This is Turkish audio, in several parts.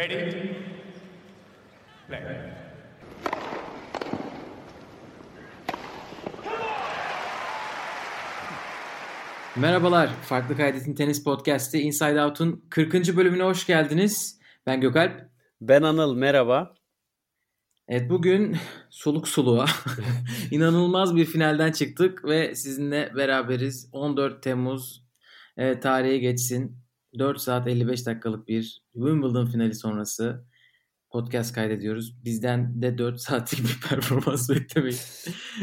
Ready? Play. Merhabalar, Farklı Kaydet'in Tenis Podcast'i Inside Out'un 40. bölümüne hoş geldiniz. Ben Gökalp. Ben Anıl, merhaba. Evet bugün soluk soluğa inanılmaz bir finalden çıktık ve sizinle beraberiz. 14 Temmuz e, tarihe geçsin. 4 saat 55 dakikalık bir Wimbledon finali sonrası podcast kaydediyoruz. Bizden de 4 saatlik bir performans beklemeyin.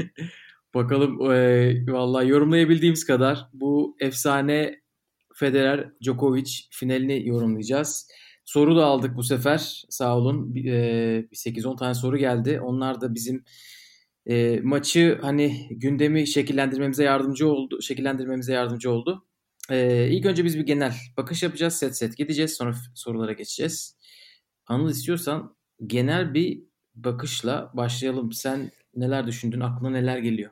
Bakalım e, vallahi yorumlayabildiğimiz kadar bu efsane Federer Djokovic finalini yorumlayacağız. Soru da aldık bu sefer. Sağ olun. E, 8-10 tane soru geldi. Onlar da bizim e, maçı hani gündemi şekillendirmemize yardımcı oldu. Şekillendirmemize yardımcı oldu. E, ilk önce biz bir genel bakış yapacağız. Set set gideceğiz. Sonra sorulara geçeceğiz. Anıl istiyorsan genel bir bakışla başlayalım. Sen neler düşündün? Aklına neler geliyor?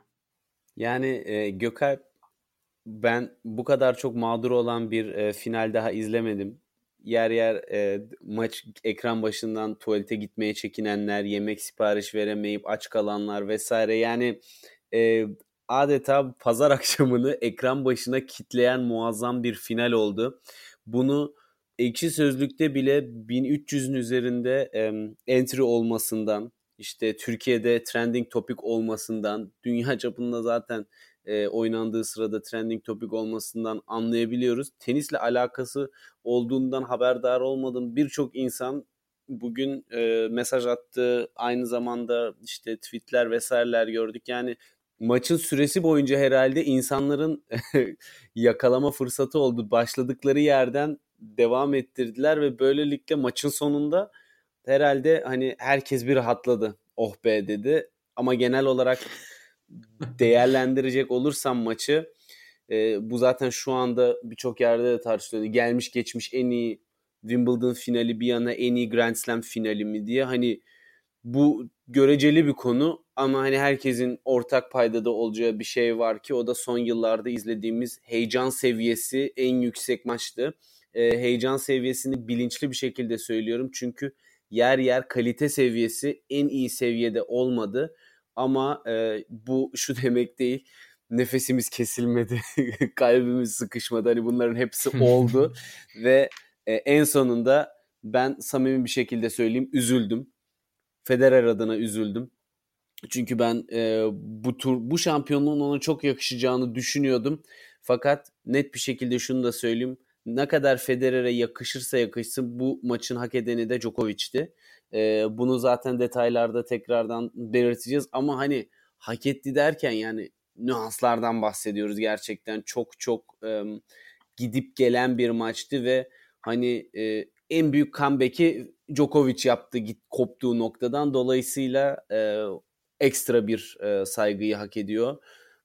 Yani e, Gökalp ben bu kadar çok mağdur olan bir e, final daha izlemedim. Yer yer e, maç ekran başından tuvalete gitmeye çekinenler, yemek sipariş veremeyip aç kalanlar vesaire. Yani e, adeta pazar akşamını ekran başına kitleyen muazzam bir final oldu. Bunu ekşi sözlükte bile 1300'ün üzerinde entry olmasından, işte Türkiye'de trending topic olmasından, dünya çapında zaten e, oynandığı sırada trending topic olmasından anlayabiliyoruz. Tenisle alakası olduğundan haberdar olmadığım birçok insan bugün e, mesaj attı. Aynı zamanda işte tweetler vesaireler gördük. Yani maçın süresi boyunca herhalde insanların yakalama fırsatı oldu. Başladıkları yerden devam ettirdiler ve böylelikle maçın sonunda herhalde hani herkes bir rahatladı. Oh be dedi. Ama genel olarak değerlendirecek olursam maçı e, bu zaten şu anda birçok yerde de tartışılıyor. Gelmiş geçmiş en iyi Wimbledon finali bir yana en iyi Grand Slam finali mi diye. Hani bu göreceli bir konu ama hani herkesin ortak paydada olacağı bir şey var ki o da son yıllarda izlediğimiz heyecan seviyesi en yüksek maçtı. E, heyecan seviyesini bilinçli bir şekilde söylüyorum çünkü yer yer kalite seviyesi en iyi seviyede olmadı. Ama e, bu şu demek değil. Nefesimiz kesilmedi, kalbimiz sıkışmadı. Hani bunların hepsi oldu ve e, en sonunda ben samimi bir şekilde söyleyeyim üzüldüm. Federer adına üzüldüm. Çünkü ben e, bu tur bu şampiyonluğun ona çok yakışacağını düşünüyordum. Fakat net bir şekilde şunu da söyleyeyim ne kadar Federer'e yakışırsa yakışsın bu maçın hak edeni de Djokovic'ti. Ee, bunu zaten detaylarda tekrardan belirteceğiz ama hani hak etti derken yani nüanslardan bahsediyoruz gerçekten çok çok e, gidip gelen bir maçtı ve hani e, en büyük comeback'i Djokovic yaptı git koptuğu noktadan dolayısıyla e, ekstra bir e, saygıyı hak ediyor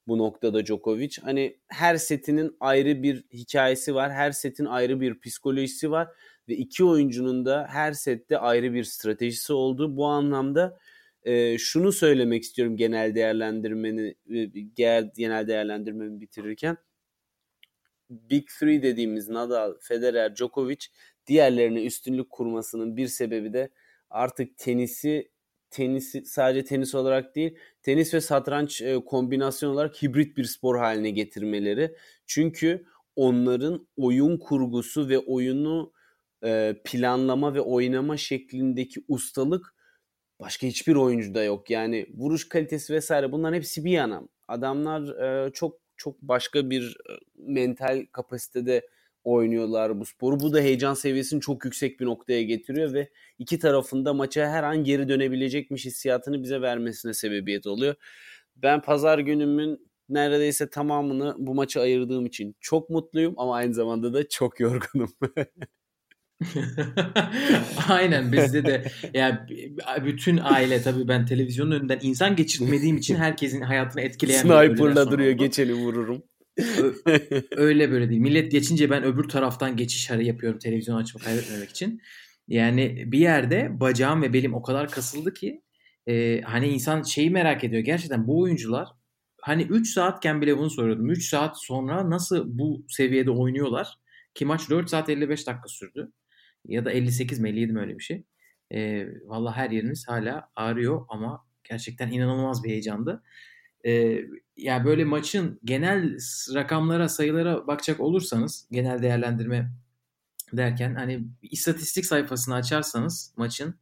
bu noktada Djokovic. Hani her setinin ayrı bir hikayesi var. Her setin ayrı bir psikolojisi var. Ve iki oyuncunun da her sette ayrı bir stratejisi oldu. Bu anlamda e, şunu söylemek istiyorum genel değerlendirmeni e, genel değerlendirmemi bitirirken. Big Three dediğimiz Nadal, Federer, Djokovic diğerlerine üstünlük kurmasının bir sebebi de artık tenisi tenisi sadece tenis olarak değil tenis ve satranç e, kombinasyon olarak hibrit bir spor haline getirmeleri. Çünkü onların oyun kurgusu ve oyunu e, planlama ve oynama şeklindeki ustalık başka hiçbir oyuncuda yok. Yani vuruş kalitesi vesaire bunların hepsi bir yana. Adamlar e, çok çok başka bir e, mental kapasitede oynuyorlar bu sporu. Bu da heyecan seviyesini çok yüksek bir noktaya getiriyor ve iki tarafında maça her an geri dönebilecekmiş hissiyatını bize vermesine sebebiyet oluyor. Ben pazar günümün neredeyse tamamını bu maça ayırdığım için çok mutluyum ama aynı zamanda da çok yorgunum. Aynen bizde de yani bütün aile tabii ben televizyonun önünden insan geçirmediğim için herkesin hayatını etkileyen Sniper'la duruyor oldu. geçeni vururum. Öyle böyle değil. Millet geçince ben öbür taraftan geçiş yapıyorum televizyon açıp kaybetmemek için. Yani bir yerde bacağım ve belim o kadar kasıldı ki e, hani insan şeyi merak ediyor. Gerçekten bu oyuncular hani 3 saatken bile bunu soruyordum. 3 saat sonra nasıl bu seviyede oynuyorlar? Ki maç 4 saat 55 dakika sürdü. Ya da 58 mi 57 mi öyle bir şey. E, Valla her yeriniz hala ağrıyor ama gerçekten inanılmaz bir heyecandı. E, yani böyle maçın genel rakamlara, sayılara bakacak olursanız genel değerlendirme derken hani istatistik sayfasını açarsanız maçın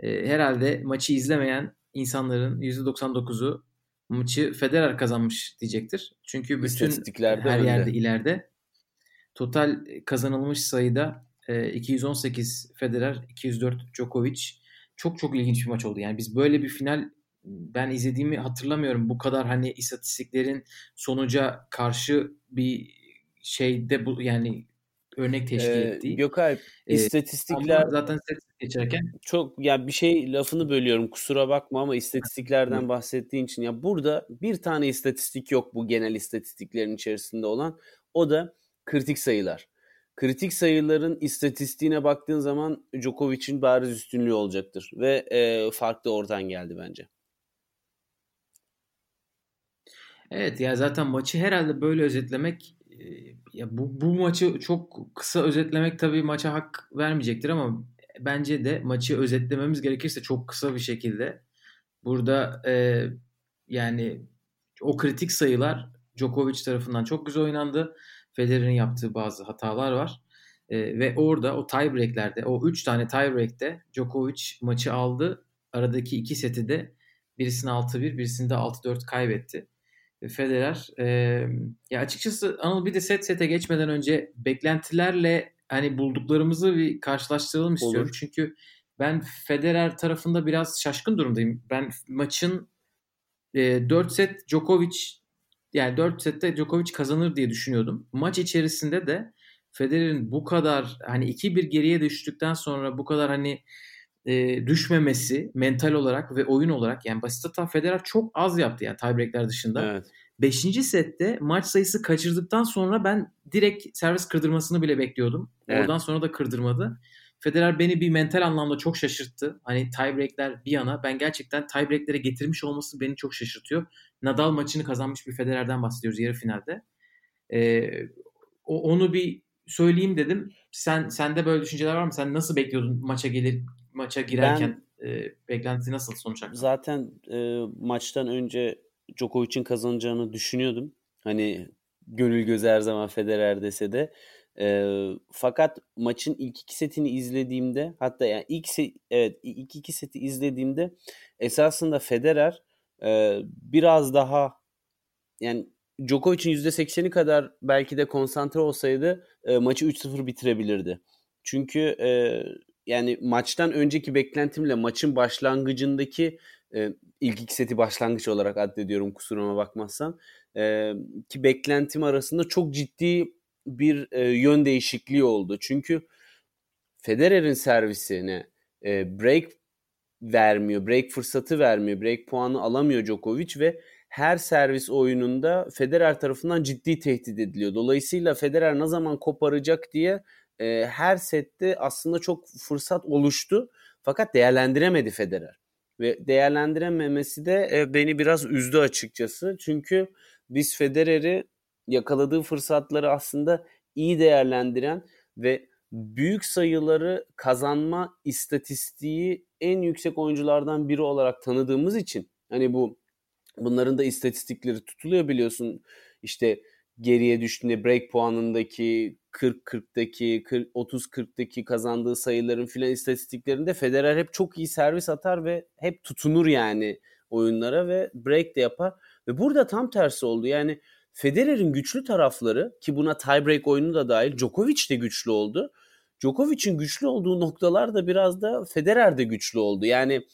e, herhalde maçı izlemeyen insanların %99'u maçı Federer kazanmış diyecektir. Çünkü bütün her yerde önde. ileride total kazanılmış sayıda e, 218 Federer, 204 Djokovic. Çok çok ilginç bir maç oldu. Yani biz böyle bir final ben izlediğimi hatırlamıyorum. Bu kadar hani istatistiklerin sonuca karşı bir şeyde bu yani örnek teşkil ee, ettiği. Gökalp ee, istatistikler zaten set geçerken çok ya bir şey lafını bölüyorum kusura bakma ama istatistiklerden bahsettiğin için ya burada bir tane istatistik yok bu genel istatistiklerin içerisinde olan o da kritik sayılar. Kritik sayıların istatistiğine baktığın zaman Djokovic'in bariz üstünlüğü olacaktır ve e, fark da oradan geldi bence. Evet ya zaten maçı herhalde böyle özetlemek ya bu, bu maçı çok kısa özetlemek tabii maça hak vermeyecektir ama bence de maçı özetlememiz gerekirse çok kısa bir şekilde burada e, yani o kritik sayılar Djokovic tarafından çok güzel oynandı. Federer'in yaptığı bazı hatalar var. E, ve orada o tiebreaklerde o 3 tane tiebreak'te Djokovic maçı aldı. Aradaki iki seti de birisini 6-1 birisini de 6-4 kaybetti. Federer. E, ya açıkçası Anıl bir de set sete geçmeden önce beklentilerle hani bulduklarımızı bir karşılaştıralım istiyorum. Olur. Çünkü ben Federer tarafında biraz şaşkın durumdayım. Ben maçın e, 4 set Djokovic yani 4 sette Djokovic kazanır diye düşünüyordum. Maç içerisinde de Federer'in bu kadar hani 2-1 geriye düştükten sonra bu kadar hani e, düşmemesi mental olarak ve oyun olarak yani basit hata Federer çok az yaptı yani tiebreakler dışında. Evet. Beşinci sette maç sayısı kaçırdıktan sonra ben direkt servis kırdırmasını bile bekliyordum. Evet. Oradan sonra da kırdırmadı. Federer beni bir mental anlamda çok şaşırttı. Hani tiebreakler bir yana ben gerçekten tiebreaklere getirmiş olması beni çok şaşırtıyor. Nadal maçını kazanmış bir Federer'den bahsediyoruz yarı finalde. Ee, onu bir söyleyeyim dedim. Sen sende böyle düşünceler var mı? Sen nasıl bekliyordun maça gelir maça girerken ben, e, beklenti nasıl sonuç hakkında? Zaten e, maçtan önce Djokovic'in kazanacağını düşünüyordum. Hani gönül gözü her zaman Federer dese de. E, fakat maçın ilk iki setini izlediğimde hatta yani ilk se evet ilk iki seti izlediğimde esasında Federer e, biraz daha yani Djokovic'in %80'i kadar belki de konsantre olsaydı e, maçı 3-0 bitirebilirdi. Çünkü e, yani maçtan önceki beklentimle maçın başlangıcındaki e, ilk iki seti başlangıç olarak addediyorum kusuruma bakmazsan e, ki beklentim arasında çok ciddi bir e, yön değişikliği oldu. Çünkü Federer'in servisine e, break vermiyor, break fırsatı vermiyor, break puanı alamıyor Djokovic ve her servis oyununda Federer tarafından ciddi tehdit ediliyor. Dolayısıyla Federer ne zaman koparacak diye e, her sette aslında çok fırsat oluştu. Fakat değerlendiremedi Federer. Ve değerlendirememesi de e, beni biraz üzdü açıkçası. Çünkü biz Federer'i yakaladığı fırsatları aslında iyi değerlendiren ve büyük sayıları kazanma istatistiği en yüksek oyunculardan biri olarak tanıdığımız için hani bu bunların da istatistikleri tutuluyor biliyorsun. İşte geriye düştüğünde break puanındaki 40-40'daki 30-40'daki kazandığı sayıların filan istatistiklerinde Federer hep çok iyi servis atar ve hep tutunur yani oyunlara ve break de yapar. Ve burada tam tersi oldu. Yani Federer'in güçlü tarafları ki buna tiebreak oyunu da dahil Djokovic de güçlü oldu. Djokovic'in güçlü olduğu noktalar da biraz da Federer de güçlü oldu. Yani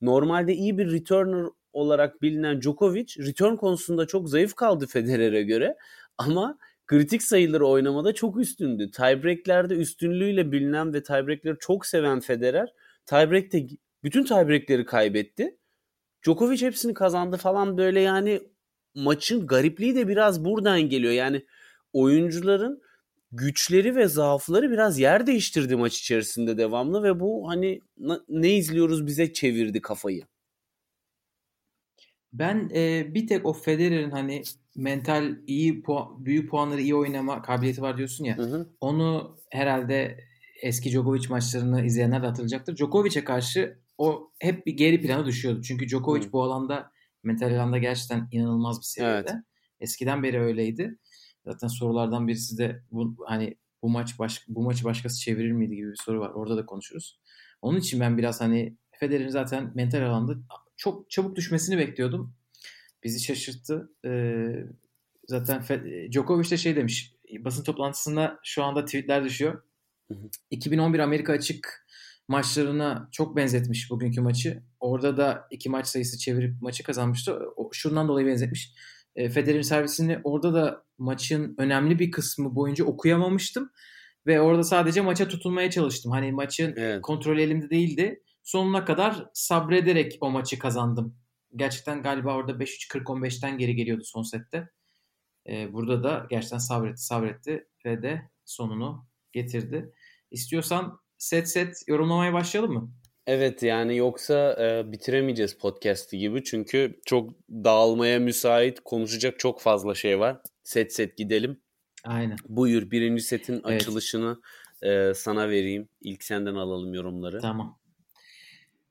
normalde iyi bir returner olarak bilinen Djokovic return konusunda çok zayıf kaldı Federer'e göre. Ama kritik sayıları oynamada çok üstündü. Tiebreaklerde üstünlüğüyle bilinen ve tiebreakleri çok seven Federer tiebreakte bütün tiebreakleri kaybetti. Djokovic hepsini kazandı falan böyle yani maçın garipliği de biraz buradan geliyor. Yani oyuncuların güçleri ve zaafları biraz yer değiştirdi maç içerisinde devamlı ve bu hani ne izliyoruz bize çevirdi kafayı. Ben e, bir tek o Federer'in hani mental iyi puan, büyük puanları iyi oynama kabiliyeti var diyorsun ya. Hı hı. Onu herhalde eski Djokovic maçlarını izleyenler de hatırlayacaktır. Djokovic'e karşı o hep bir geri plana düşüyordu. Çünkü Djokovic hmm. bu alanda mental alanda gerçekten inanılmaz bir seviyede. Evet. Eskiden beri öyleydi. Zaten sorulardan birisi de bu hani bu maç baş, bu maçı başkası çevirir miydi gibi bir soru var. Orada da konuşuruz. Onun için ben biraz hani Federer'in zaten mental alanda çok çabuk düşmesini bekliyordum. Bizi şaşırttı. Ee, zaten Djokovic de şey demiş. Basın toplantısında şu anda tweetler düşüyor. Hı hı. 2011 Amerika açık maçlarına çok benzetmiş bugünkü maçı. Orada da iki maç sayısı çevirip maçı kazanmıştı. O, şundan dolayı benzetmiş. E, Federer'in servisini orada da maçın önemli bir kısmı boyunca okuyamamıştım. Ve orada sadece maça tutulmaya çalıştım. Hani maçın evet. kontrolü elimde değildi. Sonuna kadar sabrederek o maçı kazandım. Gerçekten galiba orada 5-3-40-15'ten geri geliyordu son sette. Ee, burada da gerçekten sabretti sabretti ve de sonunu getirdi. İstiyorsan set set yorumlamaya başlayalım mı? Evet yani yoksa e, bitiremeyeceğiz podcast'i gibi çünkü çok dağılmaya müsait konuşacak çok fazla şey var. Set set gidelim. Aynen. Buyur birinci setin evet. açılışını e, sana vereyim. İlk senden alalım yorumları. Tamam.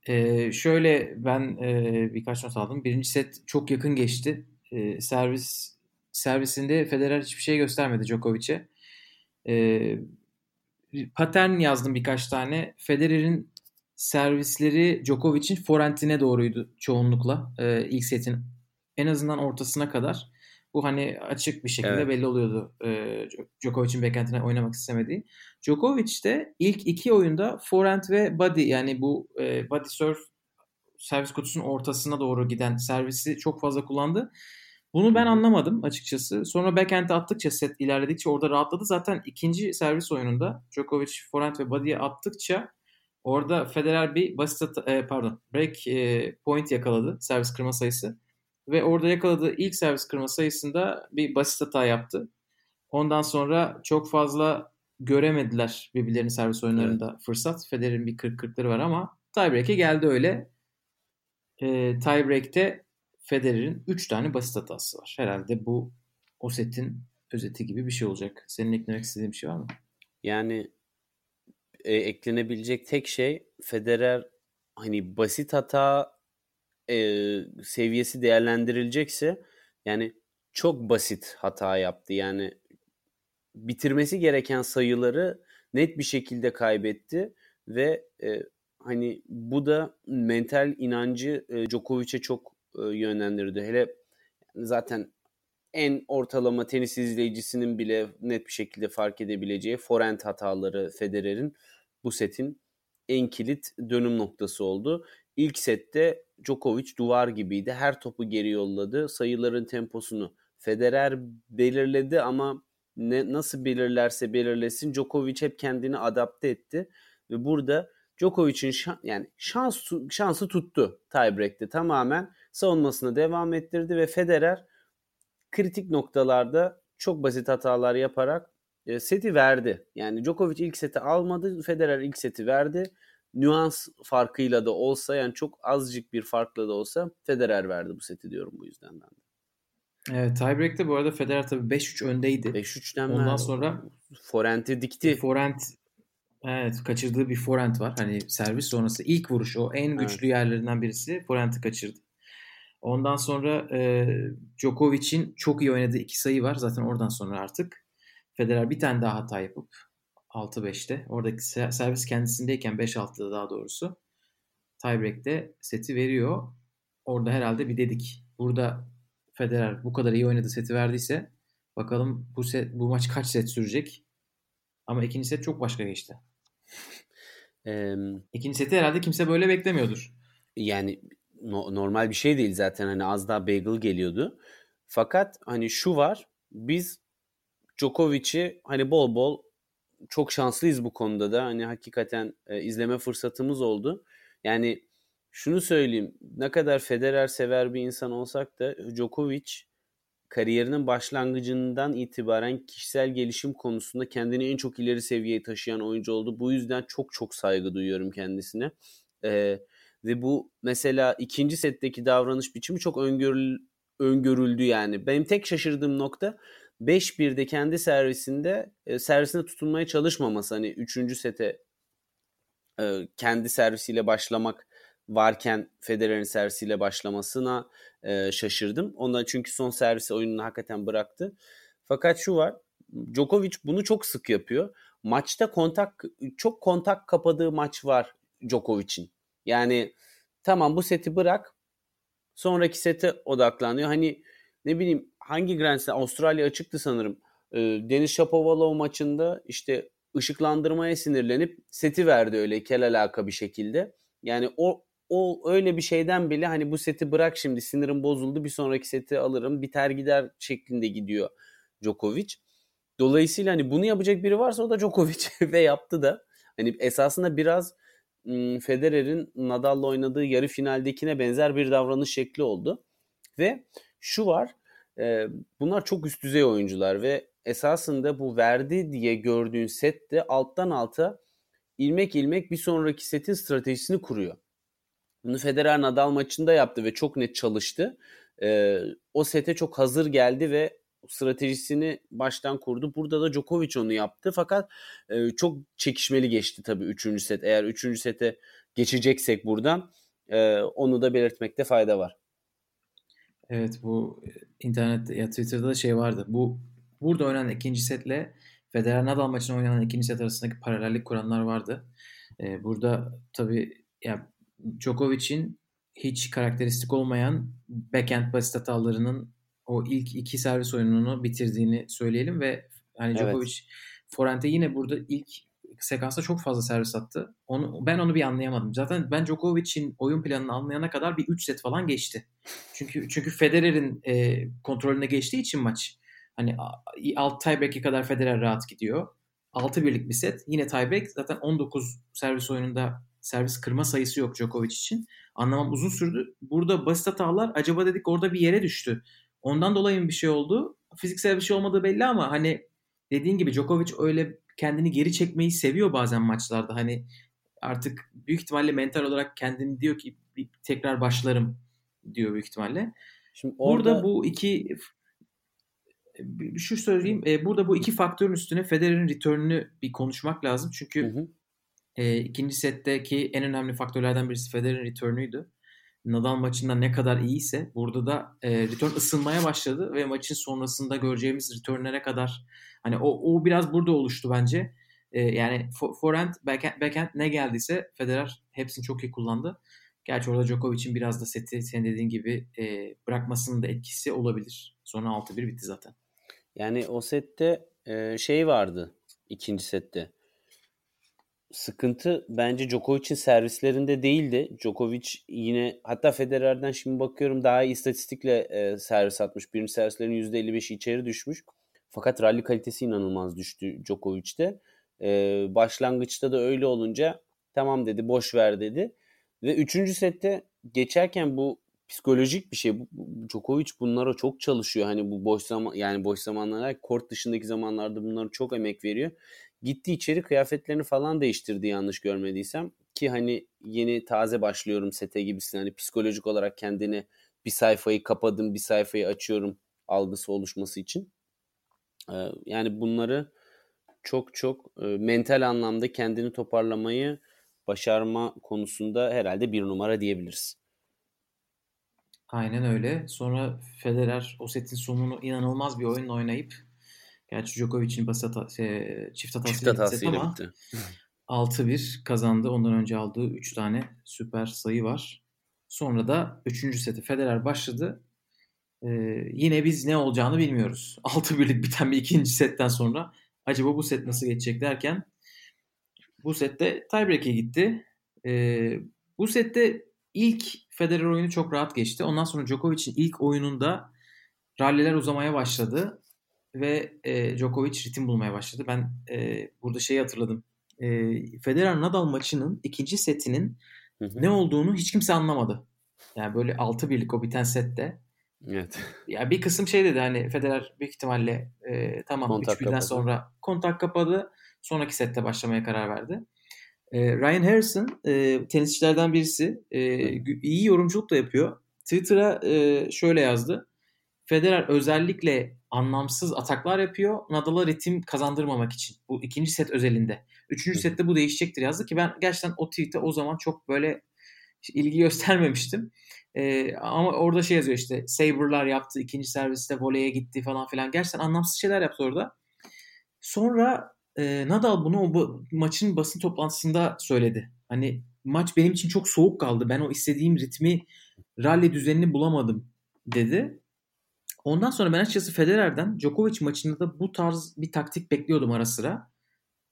Ee, şöyle ben e, birkaç not aldım. Birinci set çok yakın geçti. E, servis servisinde Federer hiçbir şey göstermedi Djokovic'e. E, patern yazdım birkaç tane. Federer'in servisleri Djokovic'in forentine doğruydu çoğunlukla e, ilk setin en azından ortasına kadar. Bu hani açık bir şekilde evet. belli oluyordu e, Djokovic'in backhand'ine oynamak istemediği. Djokovic de ilk iki oyunda forehand ve body yani bu e, body serve servis kutusunun ortasına doğru giden servisi çok fazla kullandı. Bunu ben anlamadım açıkçası. Sonra backhand'e attıkça set ilerledikçe orada rahatladı. Zaten ikinci servis oyununda Djokovic forehand ve body'ye attıkça orada Federer bir basit e, pardon break e, point yakaladı servis kırma sayısı. Ve orada yakaladığı ilk servis kırma sayısında bir basit hata yaptı. Ondan sonra çok fazla göremediler birbirlerinin servis oyunlarında evet. fırsat. Federer'in bir 40-40'ları var ama tiebreak'e geldi öyle. E, tiebreak'te Federer'in 3 tane basit hatası var. Herhalde bu o setin özeti gibi bir şey olacak. Senin eklemek istediğin bir şey var mı? Yani e, eklenebilecek tek şey Federer hani basit hata e, seviyesi değerlendirilecekse yani çok basit hata yaptı. Yani bitirmesi gereken sayıları net bir şekilde kaybetti ve e, hani bu da mental inancı e, Djokovic'e çok e, yönlendirdi. Hele zaten en ortalama tenis izleyicisinin bile net bir şekilde fark edebileceği forehand hataları Federer'in bu setin en kilit dönüm noktası oldu. İlk sette Djokovic duvar gibiydi. Her topu geri yolladı. Sayıların temposunu Federer belirledi ama ne nasıl belirlerse belirlesin Djokovic hep kendini adapte etti ve burada Djokovic'in şan, yani şans şansı tuttu tiebreak'te tamamen savunmasına devam ettirdi ve Federer kritik noktalarda çok basit hatalar yaparak e, seti verdi. Yani Djokovic ilk seti almadı, Federer ilk seti verdi. Nüans farkıyla da olsa yani çok azıcık bir farkla da olsa Federer verdi bu seti diyorum bu yüzden ben de. Evet tiebreak'te bu arada Federer tabii 5-3 öndeydi. 5-3'ten Ondan verdi. sonra forenti dikti. Forent Evet kaçırdığı bir forehand var. Hani servis sonrası ilk vuruş o en güçlü evet. yerlerinden birisi forehand'i kaçırdı. Ondan sonra e, Djokovic'in çok iyi oynadığı iki sayı var. Zaten oradan sonra artık Federer bir tane daha hata yapıp 6-5'te oradaki servis kendisindeyken 5-6'da daha doğrusu tiebreak'te seti veriyor. Orada herhalde bir dedik. Burada Federer bu kadar iyi oynadı seti verdiyse bakalım bu set, bu maç kaç set sürecek? Ama ikinci set çok başka geçti. İkinci seti herhalde kimse böyle beklemiyordur. Yani no, normal bir şey değil zaten hani az daha bagel geliyordu. Fakat hani şu var biz Djokovic'i hani bol bol çok şanslıyız bu konuda da hani hakikaten e, izleme fırsatımız oldu. Yani şunu söyleyeyim ne kadar Federer sever bir insan olsak da Djokovic kariyerinin başlangıcından itibaren kişisel gelişim konusunda kendini en çok ileri seviyeye taşıyan oyuncu oldu. Bu yüzden çok çok saygı duyuyorum kendisine. Ee, ve bu mesela ikinci setteki davranış biçimi çok öngörül, öngörüldü yani. Benim tek şaşırdığım nokta 5-1'de kendi servisinde e, servisine tutunmaya çalışmaması hani 3. sete e, kendi servisiyle başlamak varken Federer'in servisiyle başlamasına e, şaşırdım. Ondan çünkü son servisi oyununu hakikaten bıraktı. Fakat şu var. Djokovic bunu çok sık yapıyor. Maçta kontak çok kontak kapadığı maç var Djokovic'in. Yani tamam bu seti bırak. Sonraki sete odaklanıyor. Hani ne bileyim hangi Grand Slam Avustralya açıktı sanırım. E, Deniz Shapovalov maçında işte ışıklandırmaya sinirlenip seti verdi öyle kel alaka bir şekilde. Yani o o öyle bir şeyden bile hani bu seti bırak şimdi sinirim bozuldu bir sonraki seti alırım biter gider şeklinde gidiyor Djokovic. Dolayısıyla hani bunu yapacak biri varsa o da Djokovic ve yaptı da. Hani esasında biraz Federer'in Nadal'la oynadığı yarı finaldekine benzer bir davranış şekli oldu. Ve şu var bunlar çok üst düzey oyuncular ve esasında bu verdi diye gördüğün sette alttan alta ilmek ilmek bir sonraki setin stratejisini kuruyor. Bunu Federer Nadal maçında yaptı ve çok net çalıştı. Ee, o sete çok hazır geldi ve stratejisini baştan kurdu. Burada da Djokovic onu yaptı fakat e, çok çekişmeli geçti tabii 3. set. Eğer 3. sete geçeceksek buradan e, onu da belirtmekte fayda var. Evet bu internet ya Twitter'da da şey vardı. Bu burada oynanan ikinci setle Federer Nadal maçında oynanan ikinci set arasındaki paralellik kuranlar vardı. Ee, burada tabii ya Djokovic'in hiç karakteristik olmayan backhand basit hatalarının o ilk iki servis oyununu bitirdiğini söyleyelim ve hani Djokovic evet. forente yine burada ilk sekansta çok fazla servis attı. Onu ben onu bir anlayamadım. Zaten ben Djokovic'in oyun planını anlayana kadar bir 3 set falan geçti. Çünkü çünkü Federer'in e, kontrolüne geçtiği için maç hani alt tiebreak'e kadar Federer rahat gidiyor. 6 birlik bir set. Yine tiebreak zaten 19 servis oyununda servis kırma sayısı yok Djokovic için. Anlamam uzun sürdü. Burada basit hatalar acaba dedik orada bir yere düştü. Ondan dolayı mı bir şey oldu? Fiziksel bir şey olmadığı belli ama hani dediğin gibi Djokovic öyle kendini geri çekmeyi seviyor bazen maçlarda. Hani artık büyük ihtimalle mental olarak kendini diyor ki tekrar başlarım diyor büyük ihtimalle. Şimdi orada Burada bu iki şu söyleyeyim. E, burada bu iki faktörün üstüne Federer'in return'ünü bir konuşmak lazım. Çünkü hı hı. E, ikinci setteki en önemli faktörlerden birisi Federer'in return'üydü. Nadal maçında ne kadar iyiyse burada da e, return ısınmaya başladı ve maçın sonrasında göreceğimiz returnlere kadar hani o, o biraz burada oluştu bence. E, yani forehand, backhand, backhand ne geldiyse Federer hepsini çok iyi kullandı. Gerçi orada Djokovic'in biraz da seti senin dediğin gibi e, bırakmasının da etkisi olabilir. Sonra 6-1 bitti zaten. Yani o sette e, şey vardı ikinci sette sıkıntı bence Djokovic'in servislerinde değildi. Djokovic yine hatta Federer'den şimdi bakıyorum daha iyi istatistikle e, servis atmış. Birinci servislerin %55'i içeri düşmüş. Fakat rally kalitesi inanılmaz düştü Djokovic'te. E, başlangıçta da öyle olunca tamam dedi boş ver dedi. Ve üçüncü sette geçerken bu psikolojik bir şey. Djokovic bunlara çok çalışıyor. Hani bu boş zaman yani boş zamanlarda kort dışındaki zamanlarda bunlara çok emek veriyor. Gitti içeri kıyafetlerini falan değiştirdi yanlış görmediysem. Ki hani yeni taze başlıyorum sete gibisin. Hani psikolojik olarak kendini bir sayfayı kapadım bir sayfayı açıyorum algısı oluşması için. Ee, yani bunları çok çok e, mental anlamda kendini toparlamayı başarma konusunda herhalde bir numara diyebiliriz. Aynen öyle. Sonra Federer o setin sonunu inanılmaz bir oyunla oynayıp Gerçi Djokovic'in basit hata, şey, çift hatasıyla, çift hatasıyla ama bitti. 6-1 kazandı. Ondan önce aldığı 3 tane süper sayı var. Sonra da 3. seti Federer başladı. Ee, yine biz ne olacağını bilmiyoruz. 6-1'lik biten bir ikinci setten sonra acaba bu set nasıl geçecek derken bu sette tiebreak'e gitti. Ee, bu sette ilk Federer oyunu çok rahat geçti. Ondan sonra Djokovic'in ilk oyununda ralliler uzamaya başladı ve e, Djokovic ritim bulmaya başladı. Ben e, burada şeyi hatırladım. E, Federer Nadal maçının ikinci setinin hı hı. ne olduğunu hiç kimse anlamadı. Yani böyle 6 birlik o biten sette. Evet. Ya bir kısım şey dedi hani Federer büyük ihtimalle e, tamam kontak 3 birden sonra kontak kapadı. Sonraki sette başlamaya karar verdi. E, Ryan Harrison e, tenisçilerden birisi. E, iyi yorumculuk da yapıyor. Twitter'a e, şöyle yazdı. Federer özellikle anlamsız ataklar yapıyor. Nadal'a ritim kazandırmamak için. Bu ikinci set özelinde. Üçüncü sette bu değişecektir yazdı ki ben gerçekten o tweet'e o zaman çok böyle ilgi göstermemiştim. Ee, ama orada şey yazıyor işte Saber'lar yaptı. ikinci serviste voleye gitti falan filan. Gerçekten anlamsız şeyler yaptı orada. Sonra e, Nadal bunu o bu, maçın basın toplantısında söyledi. Hani maç benim için çok soğuk kaldı. Ben o istediğim ritmi rally düzenini bulamadım dedi. Ondan sonra ben açıkçası Federer'den Djokovic maçında da bu tarz bir taktik bekliyordum ara sıra.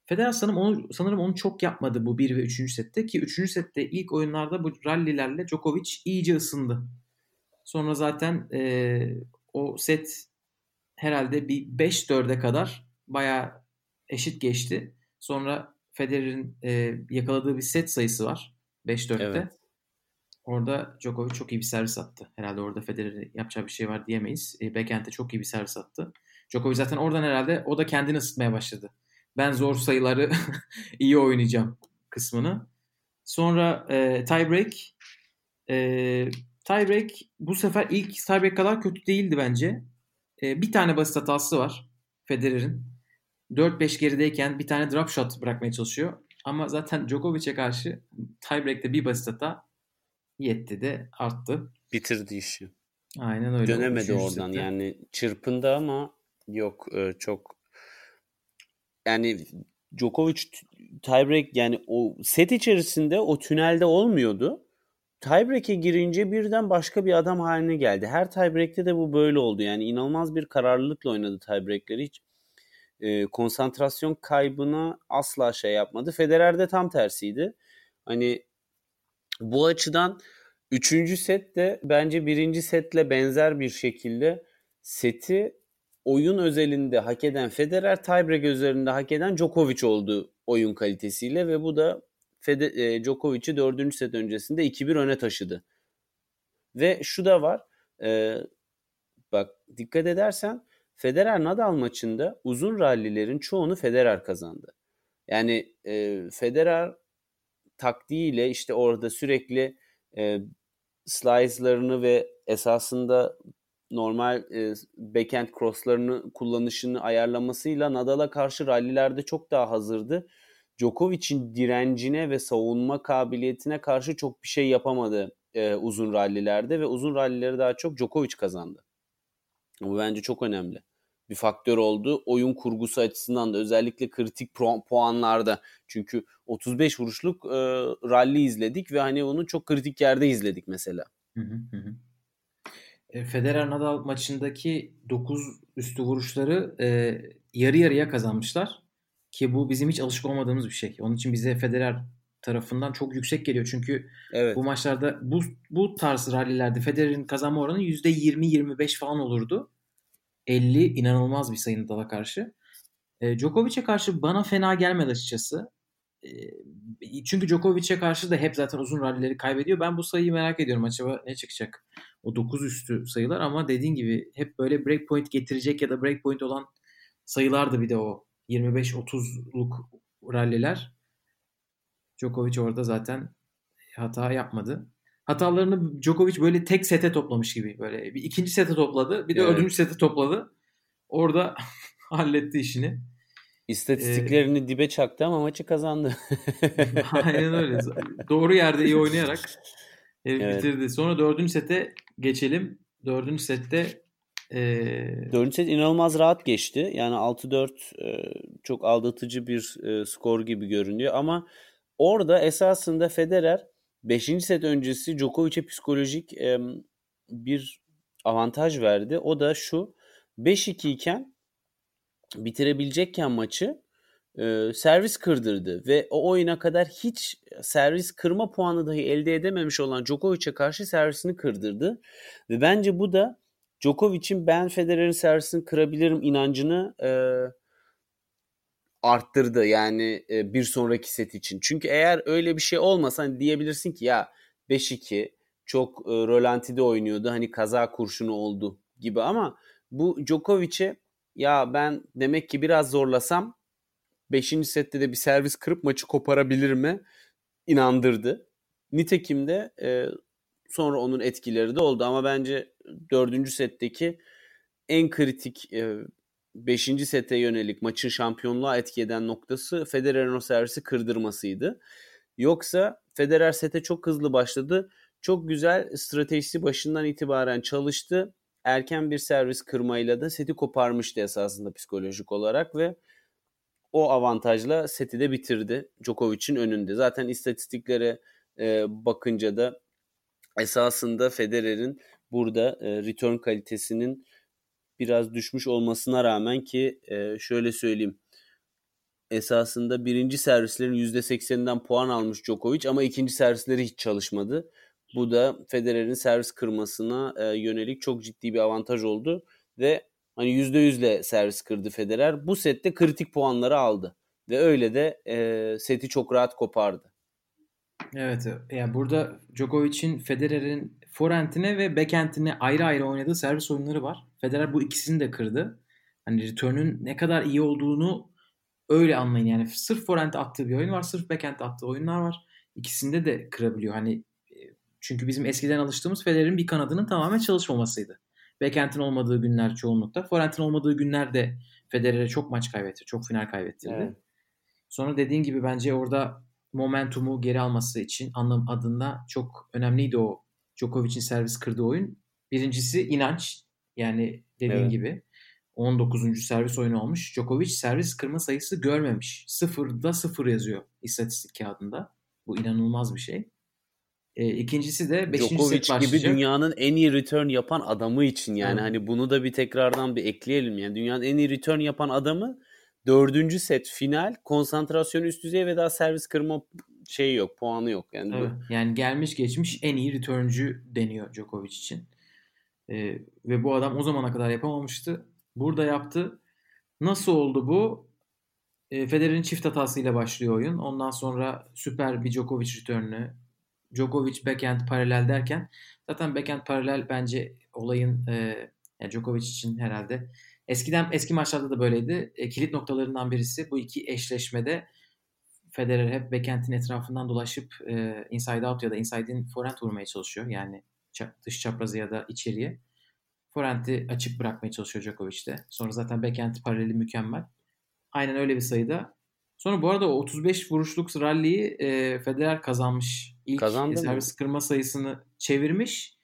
Federer sanırım onu, sanırım onu çok yapmadı bu 1 ve 3. sette ki 3. sette ilk oyunlarda bu rallilerle Djokovic iyice ısındı. Sonra zaten e, o set herhalde bir 5-4'e kadar bayağı eşit geçti. Sonra Federer'in e, yakaladığı bir set sayısı var 5-4'te. Evet. Orada Djokovic çok iyi bir servis attı. Herhalde orada Federer'e yapacağı bir şey var diyemeyiz. E, backhand'e çok iyi bir servis attı. Djokovic zaten oradan herhalde o da kendini ısıtmaya başladı. Ben zor sayıları iyi oynayacağım kısmını. Sonra e, tiebreak. E, tiebreak bu sefer ilk tiebreak kadar kötü değildi bence. E, bir tane basit hatası var Federer'in. 4-5 gerideyken bir tane drop shot bırakmaya çalışıyor. Ama zaten Djokovic'e karşı tiebreak'te bir basit hata yetti de arttı. Bitirdi işi. Aynen öyle. Dönemedi oradan sette. yani çırpındı ama yok e, çok yani Djokovic tiebreak yani o set içerisinde o tünelde olmuyordu. Tiebreak'e girince birden başka bir adam haline geldi. Her tiebreak'te de bu böyle oldu. Yani inanılmaz bir kararlılıkla oynadı tiebreak'leri. Hiç e, konsantrasyon kaybına asla şey yapmadı. Federer de tam tersiydi. Hani bu açıdan üçüncü set de bence birinci setle benzer bir şekilde seti oyun özelinde hak eden Federer, tiebreak üzerinde hak eden Djokovic oldu oyun kalitesiyle ve bu da Fede, e, Djokovic'i dördüncü set öncesinde 2-1 öne taşıdı. Ve şu da var, e, bak dikkat edersen Federer-Nadal maçında uzun rallilerin çoğunu Federer kazandı. Yani e, Federer taktiğiyle işte orada sürekli e, slice'larını ve esasında normal e, backhand crosslarını kullanışını ayarlamasıyla Nadal'a karşı rallilerde çok daha hazırdı. Djokovic'in direncine ve savunma kabiliyetine karşı çok bir şey yapamadı e, uzun rallilerde ve uzun rallileri daha çok Djokovic kazandı. Bu bence çok önemli bir faktör oldu. Oyun kurgusu açısından da özellikle kritik puanlarda. Çünkü 35 vuruşluk e, rally izledik ve hani onu çok kritik yerde izledik mesela. Hı hı hı. E, Federer Nadal maçındaki 9 üstü vuruşları e, yarı yarıya kazanmışlar. Ki bu bizim hiç alışık olmadığımız bir şey. Onun için bize Federer tarafından çok yüksek geliyor. Çünkü evet. bu maçlarda bu bu tarz rallilerde Federer'in kazanma oranı %20-25 falan olurdu. 50 inanılmaz bir sayı Nadal'a karşı. E, Djokovic'e karşı bana fena gelmedi açıkçası. E, çünkü Djokovic'e karşı da hep zaten uzun rallileri kaybediyor. Ben bu sayıyı merak ediyorum acaba ne çıkacak? O 9 üstü sayılar ama dediğin gibi hep böyle breakpoint getirecek ya da breakpoint olan sayılardı bir de o 25-30'luk ralliler. Djokovic orada zaten hata yapmadı hatalarını Djokovic böyle tek sete toplamış gibi. Böyle bir ikinci sete topladı. Bir de evet. dördüncü sete topladı. Orada halletti işini. İstatistiklerini ee, dibe çaktı ama maçı kazandı. aynen öyle. Doğru yerde iyi oynayarak evet. bitirdi. Sonra dördüncü sete geçelim. Dördüncü sette e... Dördüncü set inanılmaz rahat geçti. Yani 6-4 e, çok aldatıcı bir e, skor gibi görünüyor ama orada esasında Federer 5. set öncesi Djokovic'e psikolojik e, bir avantaj verdi. O da şu 5-2 iken bitirebilecekken maçı e, servis kırdırdı ve o oyuna kadar hiç servis kırma puanı dahi elde edememiş olan Djokovic'e karşı servisini kırdırdı. Ve bence bu da Djokovic'in ben Federer'in servisini kırabilirim inancını e, arttırdı yani e, bir sonraki set için. Çünkü eğer öyle bir şey olmasa hani diyebilirsin ki ya 5-2 çok e, rolantide oynuyordu hani kaza kurşunu oldu gibi ama bu Djokovic'e ya ben demek ki biraz zorlasam 5. sette de bir servis kırıp maçı koparabilir mi inandırdı. Nitekim de e, sonra onun etkileri de oldu ama bence 4. setteki en kritik 5. E, sete yönelik maçın şampiyonluğa etki eden noktası Federer'in o servisi kırdırmasıydı. Yoksa Federer sete çok hızlı başladı. Çok güzel stratejisi başından itibaren çalıştı. Erken bir servis kırmayla da seti koparmıştı esasında psikolojik olarak ve o avantajla seti de bitirdi. Djokovic'in önünde. Zaten istatistiklere e, bakınca da esasında Federer'in burada e, return kalitesinin biraz düşmüş olmasına rağmen ki e, şöyle söyleyeyim esasında birinci servislerin %80'inden puan almış Djokovic ama ikinci servisleri hiç çalışmadı. Bu da Federer'in servis kırmasına e, yönelik çok ciddi bir avantaj oldu ve hani %100'le servis kırdı Federer. Bu sette kritik puanları aldı ve öyle de e, seti çok rahat kopardı. Evet yani burada Djokovic'in Federer'in forentine ve backendine ayrı ayrı oynadığı servis oyunları var. Federer bu ikisini de kırdı. Hani return'ün ne kadar iyi olduğunu öyle anlayın. Yani sırf forente attığı bir oyun var, sırf backhand attığı oyunlar var. İkisinde de kırabiliyor. Hani e, çünkü bizim eskiden alıştığımız Federer'in bir kanadının tamamen çalışmamasıydı. Backhand'in olmadığı günler çoğunlukta. Forent'in olmadığı günlerde Federer'e çok maç kaybetti. Çok final kaybettirdi. Evet. Sonra dediğin gibi bence orada momentumu geri alması için anlam adında çok önemliydi o Djokovic'in servis kırdığı oyun. Birincisi inanç. Yani dediğin evet. gibi 19. servis oyunu olmuş. Djokovic servis kırma sayısı görmemiş. Sıfırda sıfır yazıyor istatistik kağıdında. Bu inanılmaz bir şey. E, ikincisi de 5. set başlayacak. gibi dünyanın en iyi return yapan adamı için yani evet. hani bunu da bir tekrardan bir ekleyelim. Yani dünyanın en iyi return yapan adamı dördüncü set final konsantrasyonu üst düzey ve daha servis kırma şeyi yok puanı yok. Yani, evet. yani gelmiş geçmiş en iyi returncü deniyor Djokovic için. E, ve bu adam o zamana kadar yapamamıştı. Burada yaptı. Nasıl oldu bu? E, Federer'in çift hatasıyla başlıyor oyun. Ondan sonra süper bir Djokovic return'ü. Djokovic backhand paralel derken zaten backhand paralel bence olayın e, yani Djokovic için herhalde eskiden eski maçlarda da böyleydi. E, kilit noktalarından birisi bu iki eşleşmede Federer hep backhand'in etrafından dolaşıp e, inside out ya da inside in forehand vurmaya çalışıyor. Yani dış çaprazı ya da içeriye. Forehand'i açık bırakmaya çalışıyor Djokovic de. Sonra zaten backhand paraleli mükemmel. Aynen öyle bir sayıda. Sonra bu arada o 35 vuruşluk rally'yi e, Federer kazanmış. İlk Kazandı servis mı? kırma sayısını çevirmiş.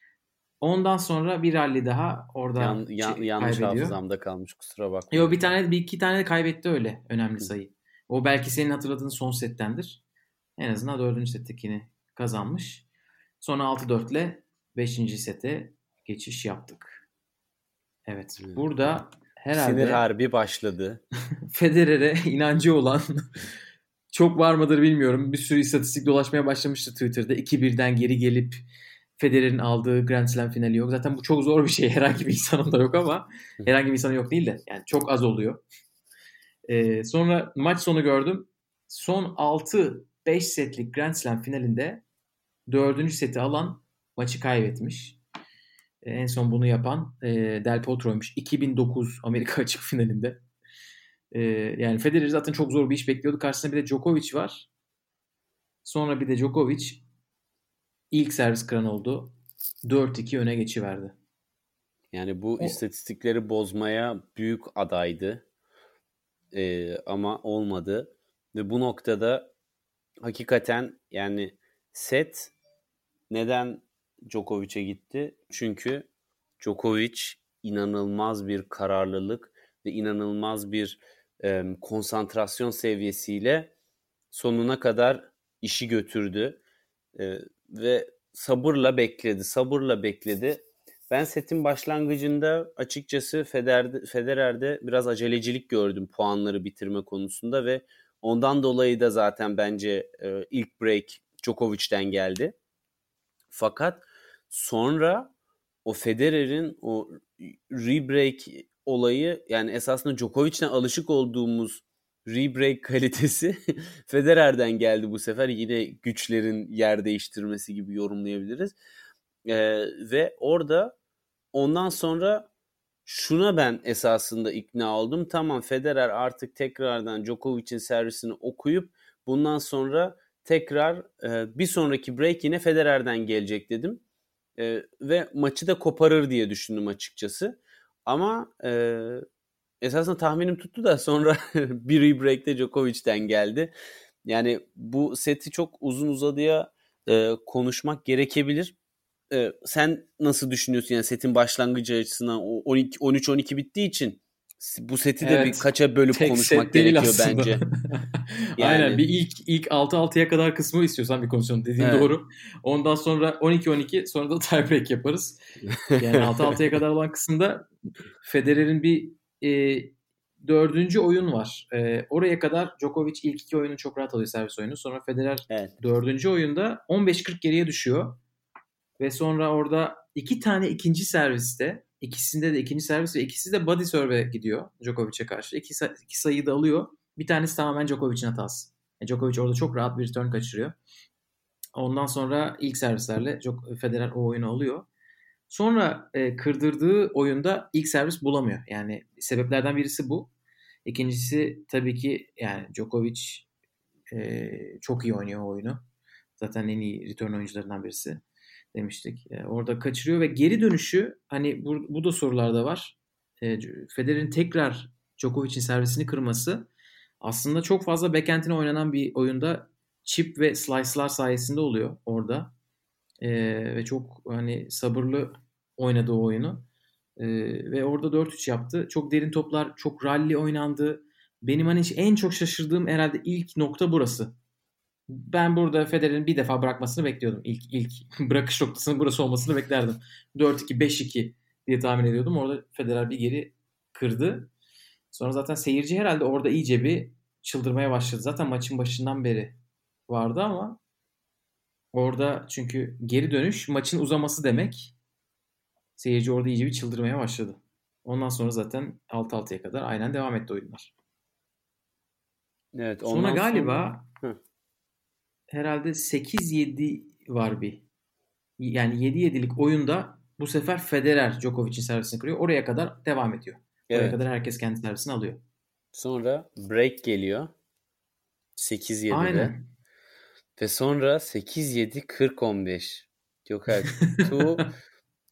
Ondan sonra bir rally daha orada Yan, yan, şey, yanlış kaybediyor. hafızamda kalmış kusura bakma. Yo bir tane bir iki tane de kaybetti öyle önemli sayı. O belki senin hatırladığın son settendir. En azından dördüncü settekini kazanmış. Sonra 6-4 ile 5. sete geçiş yaptık. Evet. Burada herhalde Sinir harbi başladı. Federer'e inancı olan çok var mıdır bilmiyorum. Bir sürü istatistik dolaşmaya başlamıştı Twitter'da. 2-1'den geri gelip Federer'in aldığı Grand Slam finali yok. Zaten bu çok zor bir şey. Herhangi bir insanın da yok ama herhangi bir insanın yok değil de. Yani çok az oluyor. Ee, sonra maç sonu gördüm. Son 6-5 setlik Grand Slam finalinde 4. seti alan maçı kaybetmiş. E, en son bunu yapan e, Del Potro'ymuş. 2009 Amerika açık finalinde. E, yani Federer zaten çok zor bir iş bekliyordu. Karşısında bir de Djokovic var. Sonra bir de Djokovic ilk servis kıran oldu. 4-2 öne geçiverdi. Yani bu o... istatistikleri bozmaya büyük adaydı. Ee, ama olmadı. Ve bu noktada hakikaten yani set neden Djokovic'e gitti. Çünkü Djokovic inanılmaz bir kararlılık ve inanılmaz bir e, konsantrasyon seviyesiyle sonuna kadar işi götürdü e, ve sabırla bekledi, sabırla bekledi. Ben setin başlangıcında açıkçası Federer'de, Federer'de biraz acelecilik gördüm puanları bitirme konusunda ve ondan dolayı da zaten bence e, ilk break Djokovic'ten geldi. Fakat Sonra o Federer'in o rebreak olayı yani esasında Djokovic'ten alışık olduğumuz rebreak kalitesi Federer'den geldi bu sefer. Yine güçlerin yer değiştirmesi gibi yorumlayabiliriz. Ee, ve orada ondan sonra şuna ben esasında ikna oldum. Tamam Federer artık tekrardan Djokovic'in servisini okuyup bundan sonra tekrar e, bir sonraki break yine Federer'den gelecek dedim. E, ve maçı da koparır diye düşündüm açıkçası. Ama e, esasında tahminim tuttu da sonra bir rebreak'te Djokovic'ten geldi. Yani bu seti çok uzun uzadıya e, konuşmak gerekebilir. E, sen nasıl düşünüyorsun yani setin başlangıcı açısından 12 13 12 bittiği için bu seti de Evet. bir kaça bölüp Tek konuşmak gerekiyor aslında. bence. Aynen Yani- bir ilk ilk 6-6'ya kadar kısmı istiyorsan bir konuşalım dediğin Evet. doğru. Ondan sonra 12-12 sonra da tiebreak yaparız. Yani 6-6'ya kadar olan kısımda Federer'in bir e, dördüncü oyun var. E, oraya kadar Djokovic ilk iki oyunu çok rahat alıyor servis oyunu. Sonra Federer Evet. dördüncü oyunda 15-40 geriye düşüyor. Ve sonra orada iki tane ikinci serviste ikisinde de ikinci servis ve ikisi de body serve'e gidiyor Djokovic'e karşı. İki, iki sayıyı da alıyor. Bir tanesi tamamen Djokovic'in hatası. Yani Djokovic orada çok rahat bir return kaçırıyor. Ondan sonra ilk servislerle Federer o oyunu alıyor. Sonra e, kırdırdığı oyunda ilk servis bulamıyor. Yani sebeplerden birisi bu. İkincisi tabii ki yani Djokovic e, çok iyi oynuyor oyunu. Zaten en iyi return oyuncularından birisi demiştik. E, orada kaçırıyor ve geri dönüşü hani bu, bu da sorularda var. E, Federer'in tekrar Djokovic'in servisini kırması aslında çok fazla backend'ine oynanan bir oyunda chip ve slice'lar sayesinde oluyor orada. E, ve çok hani sabırlı oynadı o oyunu. E, ve orada 4-3 yaptı. Çok derin toplar, çok rally oynandı. Benim hani en çok şaşırdığım herhalde ilk nokta burası. Ben burada Federer'in bir defa bırakmasını bekliyordum. İlk ilk bırakış noktasının burası olmasını beklerdim. 4-2, 5-2 diye tahmin ediyordum. Orada Federer bir geri kırdı. Sonra zaten seyirci herhalde orada iyice bir çıldırmaya başladı. Zaten maçın başından beri vardı ama orada çünkü geri dönüş maçın uzaması demek. Seyirci orada iyice bir çıldırmaya başladı. Ondan sonra zaten 6-6'ya kadar aynen devam etti oyunlar. Evet, Sonra ondan galiba Hı. Herhalde 8-7 var bir. Yani 7-7'lik oyunda bu sefer Federer Djokovic'in servisini kırıyor. Oraya kadar devam ediyor. Oraya Evet. kadar herkes kendi servisini alıyor. Sonra break geliyor. 8-7'de. Aynen. Ve sonra 8-7 40-15. Yok hayır. Two,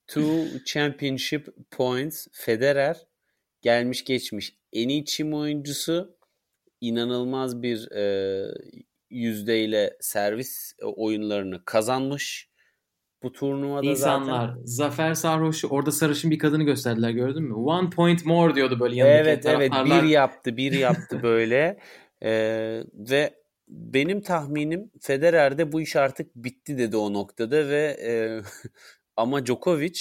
two championship points. Federer gelmiş geçmiş en iyi çim oyuncusu inanılmaz bir e, yüzdeyle servis oyunlarını kazanmış. Bu turnuvada İnsanlar zaten Zafer Sarhoş'u orada sarışın bir kadını gösterdiler gördün mü? One point more diyordu böyle yanındaki Evet evet bir yaptı bir yaptı böyle Ee, ve benim tahminim Federer'de bu iş artık bitti dedi o noktada ve e, ama Djokovic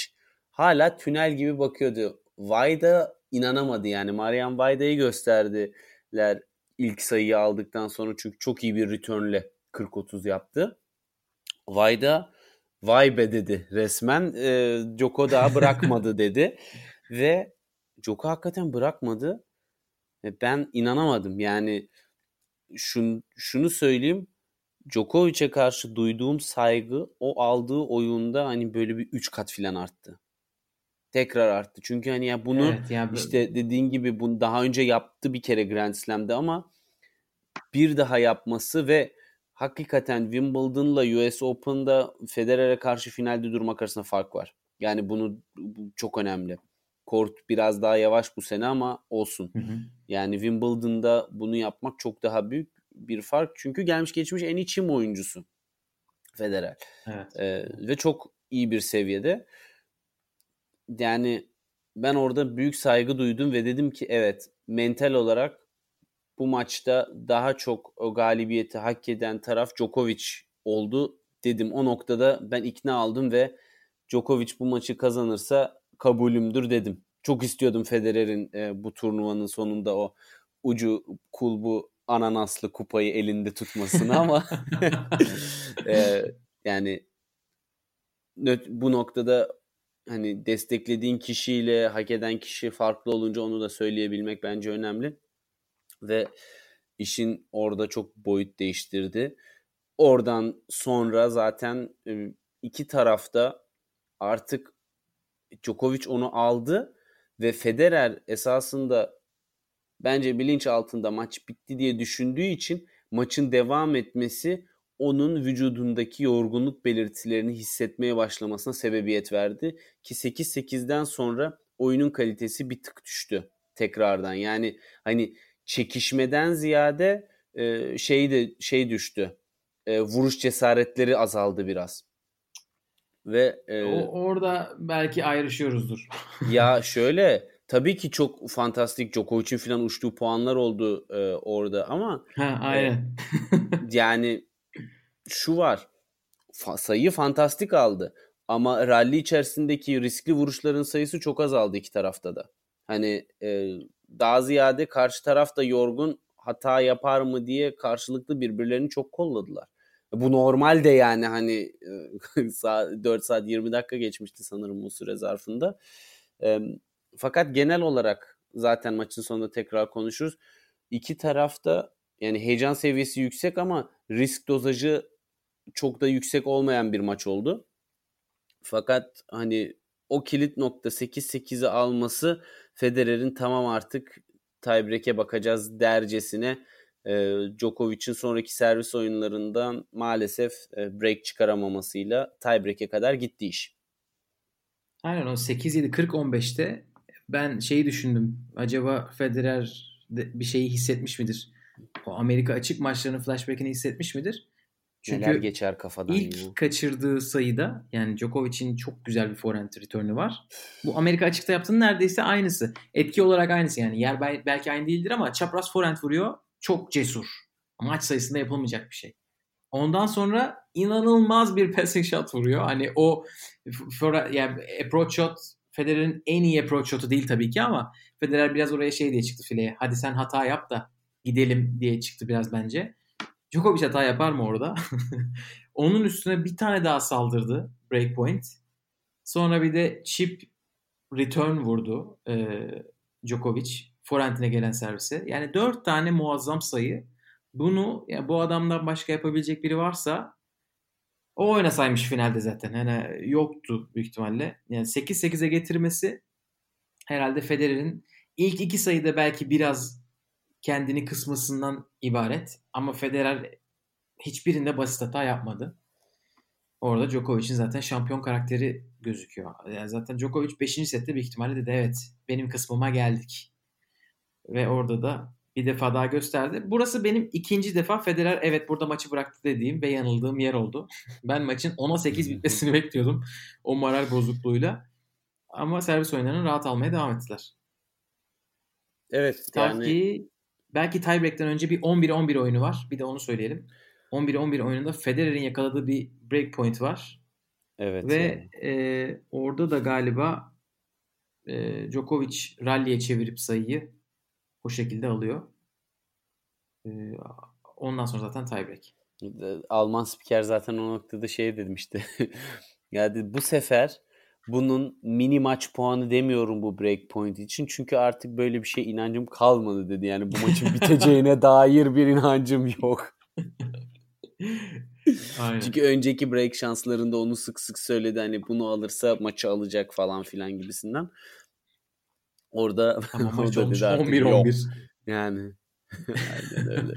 hala tünel gibi bakıyordu. Vayda inanamadı yani Marian Vayda'yı gösterdiler ilk sayıyı aldıktan sonra çünkü çok iyi bir returnle 40-30 yaptı. Vayda vay be dedi resmen e, Djoko daha bırakmadı dedi ve Djoko hakikaten bırakmadı. Ve Ben inanamadım. Yani şun, şunu söyleyeyim. Djokovic'e karşı duyduğum saygı o aldığı oyunda hani böyle bir 3 kat filan arttı. Tekrar arttı. Çünkü hani ya bunu Evet, ya bu- işte dediğin gibi bunu daha önce yaptı bir kere Grand Slam'de ama bir daha yapması ve hakikaten Wimbledon'la US Open'da Federer'e karşı finalde durmak arasında fark var. Yani bunu bu çok önemli. Kort biraz daha yavaş bu sene ama olsun. Hı hı. Yani Wimbledon'da bunu yapmak çok daha büyük bir fark. Çünkü gelmiş geçmiş en iyi çim oyuncusu Federer. Evet. Ee, ve çok iyi bir seviyede. Yani ben orada büyük saygı duydum ve dedim ki evet mental olarak bu maçta daha çok o galibiyeti hak eden taraf Djokovic oldu dedim. O noktada ben ikna aldım ve Djokovic bu maçı kazanırsa kabulümdür dedim. Çok istiyordum Federer'in e, bu turnuvanın sonunda o ucu kulbu ananaslı kupayı elinde tutmasını ama e, yani bu noktada hani desteklediğin kişiyle hak eden kişi farklı olunca onu da söyleyebilmek bence önemli. Ve işin orada çok boyut değiştirdi. Oradan sonra zaten e, iki tarafta artık Djokovic onu aldı ve Federer esasında bence bilinç altında maç bitti diye düşündüğü için maçın devam etmesi onun vücudundaki yorgunluk belirtilerini hissetmeye başlamasına sebebiyet verdi. Ki 8-8'den sonra oyunun kalitesi bir tık düştü tekrardan. Yani hani çekişmeden ziyade e, şey de şey düştü. E, vuruş cesaretleri azaldı biraz. Ve e, o, orada belki ayrışıyoruzdur. ya şöyle tabii ki çok fantastik Djokovic'in falan uçtuğu puanlar oldu e, orada ama ha, aynen. E, yani şu var. Fa- sayı fantastik aldı. Ama rally içerisindeki riskli vuruşların sayısı çok azaldı iki tarafta da. Hani e, daha ziyade karşı taraf da yorgun hata yapar mı diye karşılıklı birbirlerini çok kolladılar. Bu normal de yani hani 4 saat 20 dakika geçmişti sanırım bu süre zarfında. E, fakat genel olarak zaten maçın sonunda tekrar konuşuruz. İki tarafta yani heyecan seviyesi yüksek ama risk dozajı çok da yüksek olmayan bir maç oldu. Fakat hani o kilit nokta 8-8'i alması Federer'in tamam artık tiebreak'e bakacağız dercesine e, Djokovic'in sonraki servis oyunlarından maalesef e, break çıkaramamasıyla tiebreak'e kadar gitti iş. Aynen o 8-7 40-15'te ben şeyi düşündüm. Acaba Federer bir şeyi hissetmiş midir? O Amerika açık maçlarının flashback'ini hissetmiş midir? Çünkü Neler geçer kafadan ilk ya. kaçırdığı sayıda yani Djokovic'in çok güzel bir forehand return'ü var. Bu Amerika açıkta yaptığının neredeyse aynısı. Etki olarak aynısı yani. Yer belki aynı değildir ama çapraz forehand vuruyor. Çok cesur. Maç sayısında yapılmayacak bir şey. Ondan sonra inanılmaz bir passing shot vuruyor. Hani o for, yani approach shot Federer'in en iyi approach shot'u değil tabii ki ama Federer biraz oraya şey diye çıktı fileye. Hadi sen hata yap da gidelim diye çıktı biraz bence. Djokovic hata yapar mı orada? Onun üstüne bir tane daha saldırdı breakpoint. Sonra bir de chip return vurdu e, Djokovic forehand'ine gelen servise. Yani dört tane muazzam sayı. Bunu ya bu adamdan başka yapabilecek biri varsa o oynasaymış finalde zaten. Yani yoktu büyük ihtimalle. Yani 8-8'e getirmesi herhalde Federer'in ilk iki sayıda belki biraz kendini kısmasından ibaret. Ama Federer hiçbirinde basit hata yapmadı. Orada Djokovic'in zaten şampiyon karakteri gözüküyor. Yani zaten Djokovic 5. sette büyük ihtimalle dedi evet benim kısmıma geldik. Ve orada da bir defa daha gösterdi. Burası benim ikinci defa Federer evet burada maçı bıraktı dediğim ve yanıldığım yer oldu. Ben maçın 10'a 8 bitmesini bekliyordum o moral bozukluğuyla. Ama servis oyunlarını rahat almaya devam ettiler. Evet. Yani... Belki, belki tiebreak'ten önce bir 11-11 oyunu var. Bir de onu söyleyelim. 11-11 oyununda Federer'in yakaladığı bir break point var. Evet. Ve yani. e, orada da galiba e, Djokovic rally'e çevirip sayıyı o şekilde alıyor. E, ondan sonra zaten tiebreak. Alman spiker zaten o noktada şey demişti. yani bu sefer bunun mini maç puanı demiyorum bu break point için. Çünkü artık böyle bir şey inancım kalmadı dedi. Yani bu maçın biteceğine dair bir inancım yok. Aynen. Çünkü önceki break şanslarında onu sık sık söyledi. Hani bunu alırsa maçı alacak falan filan gibisinden. Orada Ama maç olmuş 11-11. Yani aynen öyle.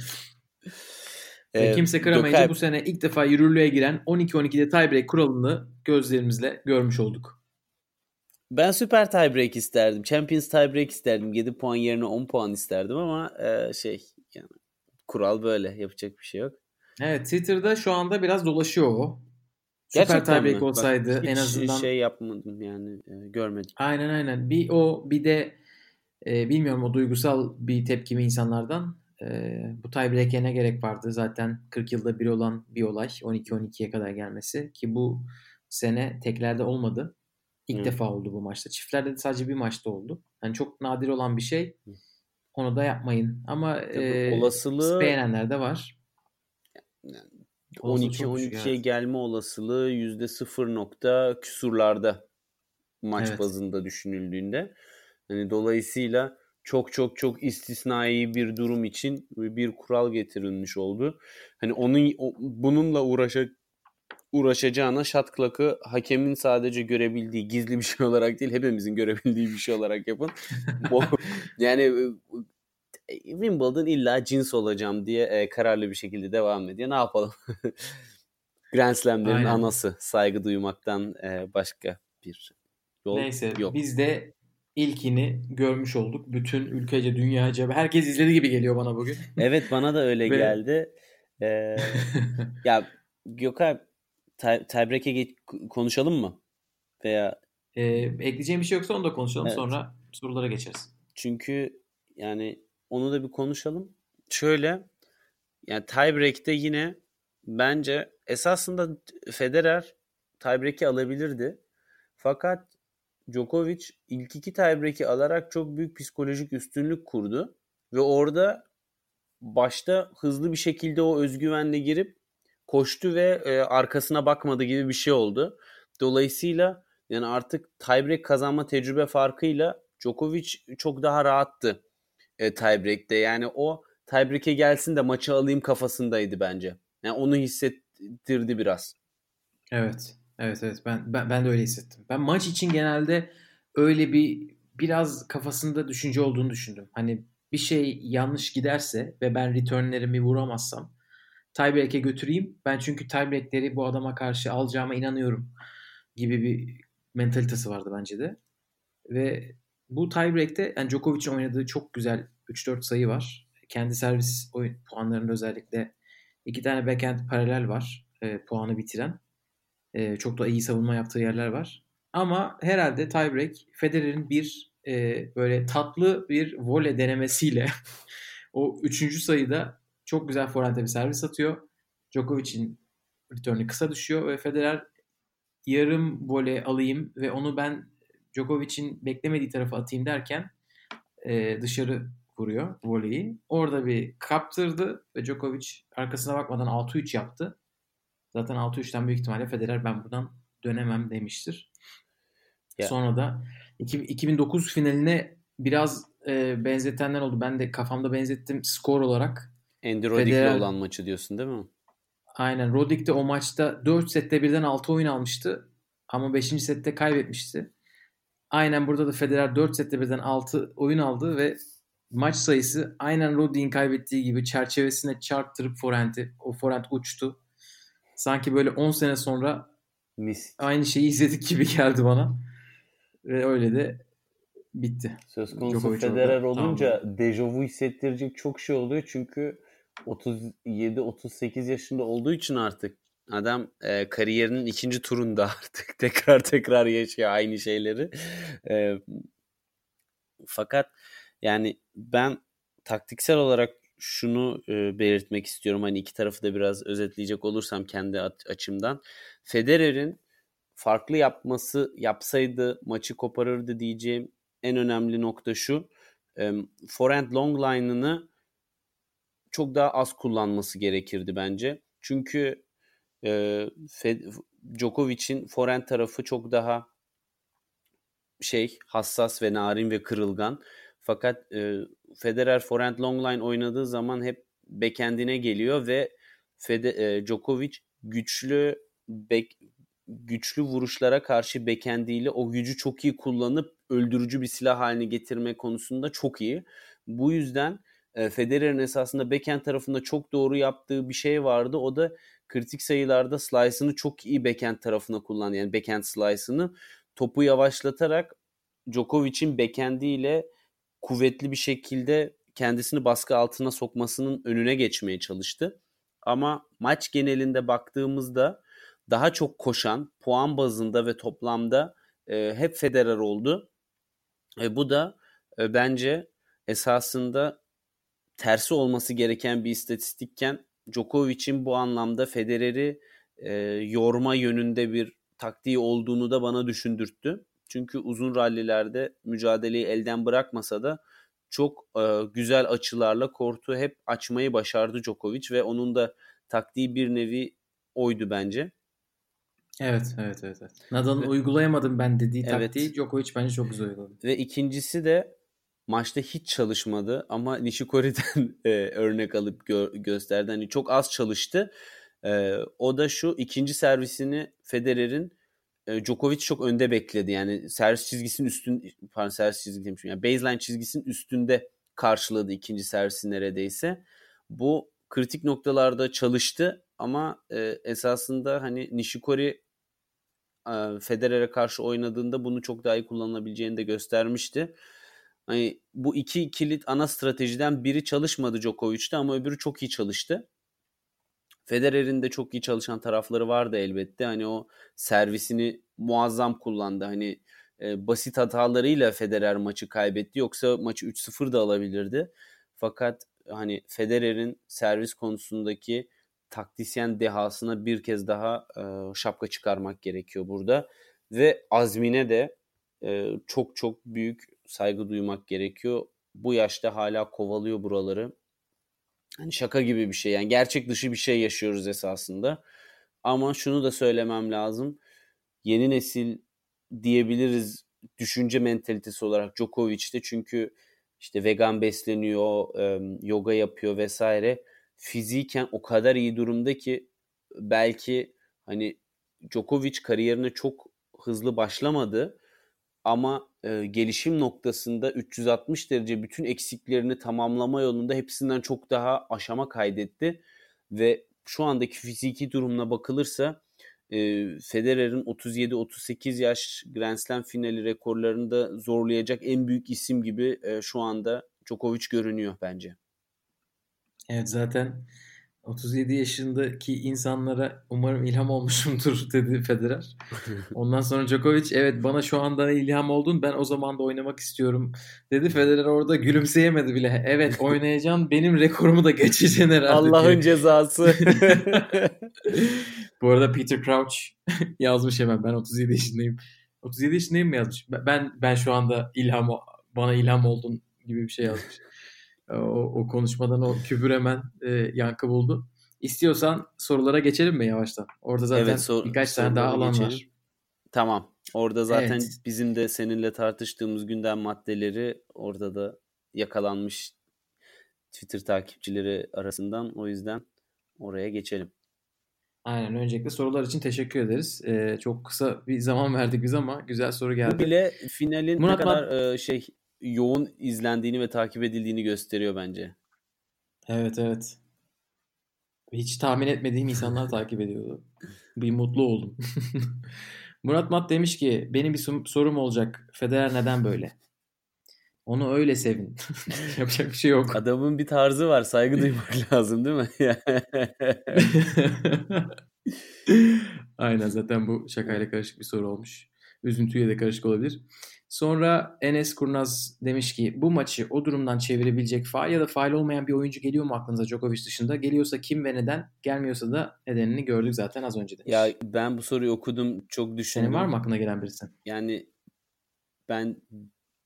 Ve kimse kıramayınca Gökay... bu sene ilk defa yürürlüğe giren 12-12'de tiebreak kuralını gözlerimizle görmüş olduk. Ben süper tiebreak isterdim. Champions tiebreak isterdim. 7 puan yerine 10 puan isterdim ama e, şey yani kural böyle. Yapacak bir şey yok. Evet Twitter'da şu anda biraz dolaşıyor o. Süper tiebreak olsaydı Bak, en azından. şey yapmadım yani e, görmedim. Aynen aynen. Bir o bir de e, bilmiyorum o duygusal bir tepki mi insanlardan. E, bu tiebreak'e ne gerek vardı? Zaten 40 yılda bir olan bir olay. 12-12'ye kadar gelmesi. Ki bu sene teklerde olmadı. İlk Hı. defa oldu bu maçta. Çiftlerde de sadece bir maçta oldu. Yani çok nadir olan bir şey. Onu da yapmayın. Ama e, olasılığı beğenenler de var. Yani 12-12'ye gelme olasılığı yüzde sıfır nokta küsurlarda maç evet. bazında düşünüldüğünde. Hani dolayısıyla çok çok çok istisnai bir durum için bir kural getirilmiş oldu. Hani onun bununla uğraşa, uğraşacağına shot clock'ı hakemin sadece görebildiği gizli bir şey olarak değil hepimizin görebildiği bir şey olarak yapın. yani Wimbledon illa cins olacağım diye e, kararlı bir şekilde devam ediyor. Ne yapalım? Grand Slam'lerin Aynen. anası saygı duymaktan e, başka bir yol Neyse, yok. Biz de ilkini görmüş olduk. Bütün ülkece, dünyaca herkes izledi gibi geliyor bana bugün. evet bana da öyle geldi. Ee, ya Gökay tie- tiebreak'e geç- konuşalım mı? Veya Ee, ekleyeceğim bir şey yoksa onu da konuşalım. Evet. Sonra sorulara geçeriz. Çünkü yani onu da bir konuşalım. Şöyle yani tiebreak'te yine bence esasında Federer tiebreak'i alabilirdi. Fakat Djokovic ilk iki tiebreak'i alarak çok büyük psikolojik üstünlük kurdu. Ve orada başta hızlı bir şekilde o özgüvenle girip koştu ve e, arkasına bakmadı gibi bir şey oldu. Dolayısıyla yani artık tiebreak kazanma tecrübe farkıyla Djokovic çok daha rahattı e, tiebreak'te. Yani o tiebreak'e gelsin de maçı alayım kafasındaydı bence. Yani onu hissettirdi biraz. Evet. Evet evet ben, ben ben de öyle hissettim. Ben maç için genelde öyle bir biraz kafasında düşünce olduğunu düşündüm. Hani bir şey yanlış giderse ve ben returnlerimi vuramazsam tiebreak'e götüreyim. Ben çünkü tiebreak'leri bu adama karşı alacağıma inanıyorum gibi bir mentalitesi vardı bence de. Ve bu tiebreak'te yani Djokovic'in oynadığı çok güzel 3-4 sayı var. Kendi servis oyun puanlarında özellikle iki tane backhand paralel var e, puanı bitiren. E, çok da iyi savunma yaptığı yerler var. Ama herhalde tiebreak Federer'in bir e, böyle tatlı bir voley denemesiyle o üçüncü sayıda çok güzel forehande bir servis atıyor. Djokovic'in return'ü kısa düşüyor ve Federer yarım voley alayım ve onu ben Djokovic'in beklemediği tarafa atayım derken e, dışarı vuruyor voleyi. Orada bir kaptırdı ve Djokovic arkasına bakmadan 6-3 yaptı. Zaten 6-3'ten büyük ihtimalle Federer ben buradan dönemem demiştir. Ya. Sonra da iki- 2009 finaline biraz e, benzetenler oldu. Ben de kafamda benzettim skor olarak. Andy Roddick'le Federer- olan maçı diyorsun değil mi? Aynen. Roddick de o maçta 4 sette birden 6 oyun almıştı. Ama 5. sette kaybetmişti. Aynen burada da Federer 4 sette birden 6 oyun aldı ve maç sayısı aynen Roddick'in kaybettiği gibi çerçevesine çarptırıp forehand'i, o forehand uçtu. Sanki böyle 10 sene sonra Mis. aynı şeyi izledik gibi geldi bana. Ve öyle de bitti. Söz konusu Djokovic Federer orada. olunca dejavu hissettirecek çok şey oluyor. Çünkü 37-38 yaşında olduğu için artık adam e, kariyerinin ikinci turunda artık tekrar tekrar yaşıyor aynı şeyleri. E, fakat yani ben taktiksel olarak şunu e, belirtmek istiyorum. Hani iki tarafı da biraz özetleyecek olursam kendi açımdan. Federer'in farklı yapması yapsaydı maçı koparırdı diyeceğim en önemli nokta şu. E, forehand long line'ını çok daha az kullanması gerekirdi bence. Çünkü e, Djokovic'in forehand tarafı çok daha şey hassas ve narin ve kırılgan. Fakat e, Federer forehand long line oynadığı zaman hep backhand'ine geliyor ve Fede, e, Djokovic güçlü back, güçlü vuruşlara karşı backhand'iyle o gücü çok iyi kullanıp öldürücü bir silah haline getirme konusunda çok iyi. Bu yüzden Federer'in esasında backhand tarafında çok doğru yaptığı bir şey vardı. O da kritik sayılarda slice'ını çok iyi backhand tarafına kullandı. Yani backhand slice'ını topu yavaşlatarak Djokovic'in backhand'iyle kuvvetli bir şekilde kendisini baskı altına sokmasının önüne geçmeye çalıştı. Ama maç genelinde baktığımızda daha çok koşan puan bazında ve toplamda e, hep Federer oldu. E, bu da e, bence esasında tersi olması gereken bir istatistikken Djokovic'in bu anlamda Federer'i e, yorma yönünde bir taktiği olduğunu da bana düşündürttü. Çünkü uzun rallilerde mücadeleyi elden bırakmasa da çok e, güzel açılarla kortu hep açmayı başardı Djokovic ve onun da taktiği bir nevi oydu bence. Evet, evet, evet. evet. Nadal'ın uygulayamadım ben dediği Evet. taktiği Djokovic bence çok güzel uyguladı. Ve ikincisi de maçta hiç çalışmadı ama Nishikori'den e, örnek alıp gö- gösterdi. Hani çok az çalıştı. E, o da şu ikinci servisini Federer'in e, Djokovic çok önde bekledi. Yani servis çizgisinin üstün pardon servis çizgisi demişim. Yani baseline çizgisinin üstünde karşıladı ikinci servisi neredeyse. Bu kritik noktalarda çalıştı ama e, esasında hani Nishikori e, Federer'e karşı oynadığında bunu çok daha iyi kullanılabileceğini de göstermişti. Hani bu iki kilit ana stratejiden biri çalışmadı Djokovic'te ama öbürü çok iyi çalıştı. Federer'in de çok iyi çalışan tarafları vardı elbette. Hani o servisini muazzam kullandı. Hani e, basit hatalarıyla Federer maçı kaybetti. Yoksa maçı 3-0 da alabilirdi. Fakat hani Federer'in servis konusundaki taktisyen dehasına bir kez daha e, şapka çıkarmak gerekiyor burada. Ve azmine de e, çok çok büyük saygı duymak gerekiyor. Bu yaşta hala kovalıyor buraları. Hani şaka gibi bir şey yani gerçek dışı bir şey yaşıyoruz esasında. Ama şunu da söylemem lazım. Yeni nesil diyebiliriz düşünce mentalitesi olarak Djokovic'te çünkü işte vegan besleniyor, yoga yapıyor vesaire. Fiziken o kadar iyi durumda ki belki hani Djokovic kariyerine çok hızlı başlamadı ama e, gelişim noktasında 360 derece bütün eksiklerini tamamlama yolunda hepsinden çok daha aşama kaydetti ve şu andaki fiziki durumuna bakılırsa e, Federer'in 37-38 yaş Grand Slam finali rekorlarını da zorlayacak en büyük isim gibi e, şu anda Djokovic görünüyor bence. Evet zaten 37 yaşındaki insanlara umarım ilham olmuşumdur dedi Federer. Ondan sonra Djokovic evet bana şu anda ilham oldun ben o zaman da oynamak istiyorum dedi. Federer orada gülümseyemedi bile. Evet oynayacaksın benim rekorumu da geçeceksin herhalde. Allah'ın cezası. Bu arada Peter Crouch yazmış hemen ben 37 yaşındayım. 37 yaşındayım mı yazmış? Ben ben şu anda ilham bana ilham oldun gibi bir şey yazmış. O, o konuşmadan o küfür hemen e, yankı buldu. İstiyorsan sorulara geçelim mi yavaştan? Orada zaten evet, sor, birkaç tane daha alan geçelim. var. Tamam. Orada zaten evet. bizim de seninle tartıştığımız gündem maddeleri orada da yakalanmış Twitter takipçileri arasından. O yüzden oraya geçelim. Aynen. Öncelikle sorular için teşekkür ederiz. Ee, çok kısa bir zaman verdik biz ama güzel soru geldi. Bu bile finalin Murat ne kadar Mat- e, şey yoğun izlendiğini ve takip edildiğini gösteriyor bence. Evet evet. Hiç tahmin etmediğim insanlar takip ediyordu. Bir mutlu oldum. Murat Mat demiş ki benim bir sorum olacak. Federer neden böyle? Onu öyle sevin. Yapacak bir şey yok. Adamın bir tarzı var. Saygı duymak lazım değil mi? Aynen zaten bu şakayla karışık bir soru olmuş. Üzüntüye de karışık olabilir. Sonra Enes Kurnaz demiş ki bu maçı o durumdan çevirebilecek faal ya da faal olmayan bir oyuncu geliyor mu aklınıza Djokovic dışında? Geliyorsa kim ve neden? Gelmiyorsa da nedenini gördük zaten az önce demiş. Ya ben bu soruyu okudum çok düşündüm. Senin var mı aklına gelen birisi? Yani ben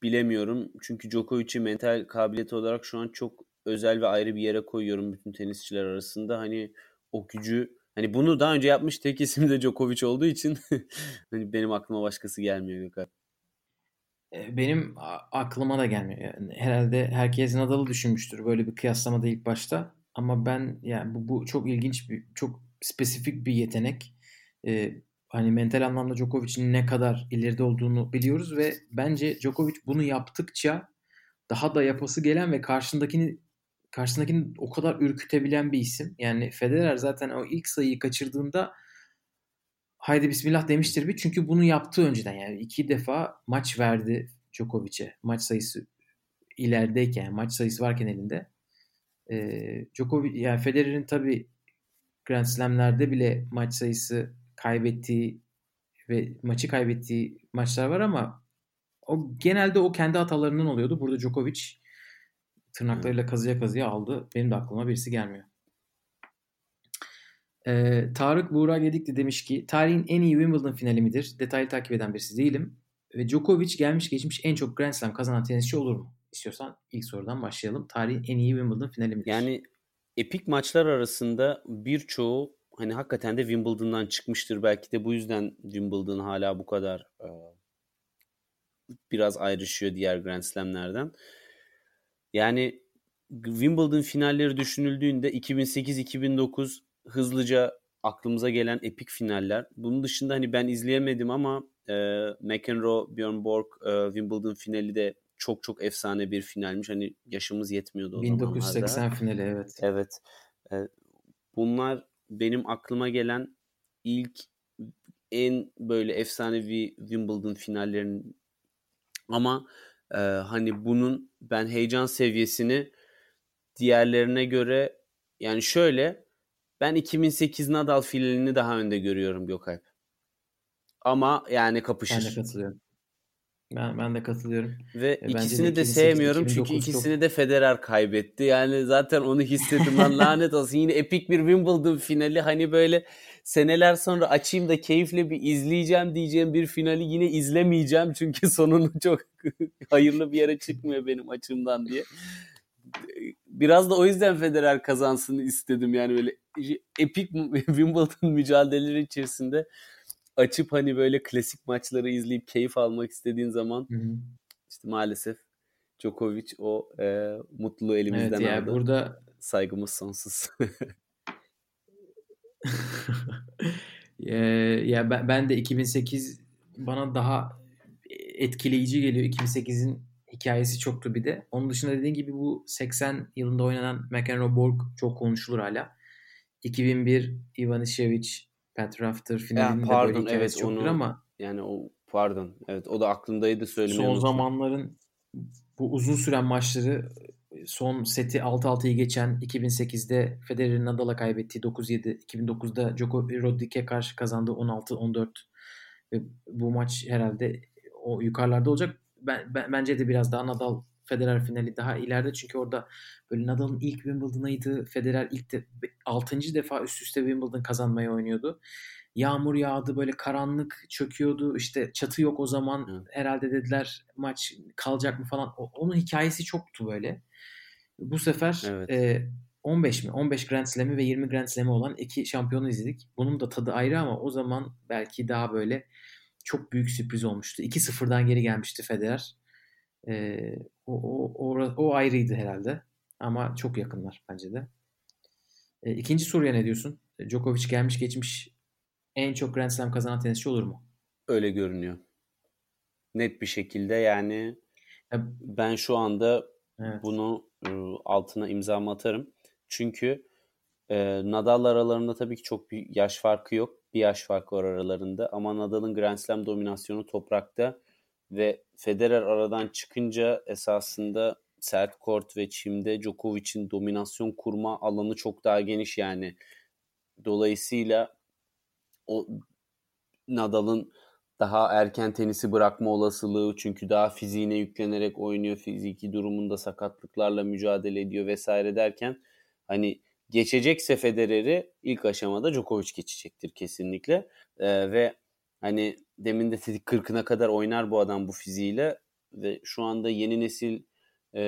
bilemiyorum. Çünkü Djokovic'i mental kabiliyeti olarak şu an çok özel ve ayrı bir yere koyuyorum bütün tenisçiler arasında. Hani o gücü hani bunu daha önce yapmış tek isim de Djokovic olduğu için hani benim aklıma başkası gelmiyor Gökhan. E, benim aklıma da gelmiyor. Yani herhalde herkes Nadal'ı düşünmüştür böyle bir kıyaslamada ilk başta. Ama ben yani bu, bu çok ilginç bir, çok spesifik bir yetenek. Ee, hani mental anlamda Djokovic'in ne kadar ileride olduğunu biliyoruz ve bence Djokovic bunu yaptıkça daha da yapası gelen ve karşındakini karşısındakini o kadar ürkütebilen bir isim. Yani Federer zaten o ilk sayıyı kaçırdığında haydi bismillah demiştir bir. Çünkü bunu yaptı önceden yani iki defa maç verdi Djokovic'e. Maç sayısı ilerideyken, maç sayısı varken elinde. Ee, Djokovic yani Federer'in tabi Grand Slam'lerde bile maç sayısı kaybettiği ve maçı kaybettiği maçlar var ama o genelde o kendi hatalarından oluyordu. Burada Djokovic tırnaklarıyla kazıya kazıya aldı. Benim de aklıma birisi gelmiyor. Ee, Tarık Buğra Gedikli demiş ki tarihin en iyi Wimbledon finali midir? Detaylı takip eden birisi değilim. Ve Djokovic gelmiş geçmiş en çok Grand Slam kazanan tenisçi olur mu? İstiyorsan ilk sorudan başlayalım. Tarihin en iyi Wimbledon finali midir? Yani epik maçlar arasında birçoğu hani hakikaten de Wimbledon'dan çıkmıştır. Belki de bu yüzden Wimbledon hala bu kadar e, biraz ayrışıyor diğer Grand Slam'lerden. Yani Wimbledon finalleri düşünüldüğünde 2008-2009 hızlıca aklımıza gelen epik finaller. Bunun dışında hani ben izleyemedim ama e, McEnroe, Björn Borg, e, Wimbledon finali de çok çok efsane bir finalmiş. Hani yaşımız yetmiyordu o 1980 zamanlarda. finali evet. Evet. E, bunlar benim aklıma gelen ilk en böyle efsanevi Wimbledon finallerinin ama e, hani bunun ben heyecan seviyesini diğerlerine göre yani şöyle ben 2008 Nadal finalini daha önde görüyorum Gökalp. Ama yani kapışır. Ben de katılıyorum. Ben, ben de katılıyorum. Ve e, ikisini de, de sevmiyorum çünkü ikisini çok... de Federer kaybetti. Yani zaten onu hissettim lan lanet olsun. Yine epik bir Wimbledon finali hani böyle seneler sonra açayım da keyifle bir izleyeceğim diyeceğim bir finali yine izlemeyeceğim. Çünkü sonunu çok hayırlı bir yere çıkmıyor benim açımdan diye. Biraz da o yüzden Federer kazansın istedim. Yani böyle epik Wimbledon mücadeleleri içerisinde açıp hani böyle klasik maçları izleyip keyif almak istediğin zaman hı hı. işte maalesef Djokovic o e, mutluluğu elimizden evet, aldı. Burada saygımız sonsuz. ya ben, ben de 2008 bana daha etkileyici geliyor. 2008'in hikayesi çoktu bir de. Onun dışında dediğin gibi bu 80 yılında oynanan McEnroe Borg çok konuşulur hala. 2001 Ivanisevic Pat Rafter finalinde ya, pardon, böyle evet, onu, ama yani o pardon evet o da aklımdaydı söylemeyi Son unuttum. zamanların bu uzun süren maçları son seti 6-6'yı geçen 2008'de Federer'in Nadal'a kaybettiği 9-7, 2009'da Djokovic Rodriguez'e karşı kazandığı 16-14 ve bu maç herhalde o yukarılarda olacak. Ben, ben, bence de biraz daha Nadal Federer finali daha ileride çünkü orada böyle Nadal'ın ilk Wimbledon'ıydı. Federer ilk de 6. defa üst üste Wimbledon kazanmaya oynuyordu. Yağmur yağdı böyle karanlık çöküyordu. İşte çatı yok o zaman. Hı. Herhalde dediler maç kalacak mı falan. O, onun hikayesi çoktu böyle. Bu sefer evet. e, 15 mi? 15 Grand Slam'i ve 20 Grand Slam'i olan iki şampiyonu izledik. Bunun da tadı ayrı ama o zaman belki daha böyle çok büyük sürpriz olmuştu. 2-0'dan geri gelmişti Federer. E, o, o, o, o ayrıydı herhalde. Ama çok yakınlar bence de. E, ikinci soruya ne diyorsun? Djokovic gelmiş geçmiş en çok Grand Slam kazanan tenisçi olur mu? Öyle görünüyor. Net bir şekilde yani ya, ben şu anda evet. bunu altına imzamı atarım. Çünkü e, Nadal aralarında tabii ki çok bir yaş farkı yok. Bir yaş farkı var aralarında ama Nadal'ın Grand Slam dominasyonu toprakta ve Federer aradan çıkınca esasında sert kort ve çimde Djokovic'in dominasyon kurma alanı çok daha geniş yani. Dolayısıyla o Nadal'ın daha erken tenisi bırakma olasılığı çünkü daha fiziğine yüklenerek oynuyor. Fiziki durumunda sakatlıklarla mücadele ediyor vesaire derken hani geçecekse Federer'i ilk aşamada Djokovic geçecektir kesinlikle. Ee, ve hani demin de dedik 40'ına kadar oynar bu adam bu fiziğiyle ve şu anda yeni nesil e,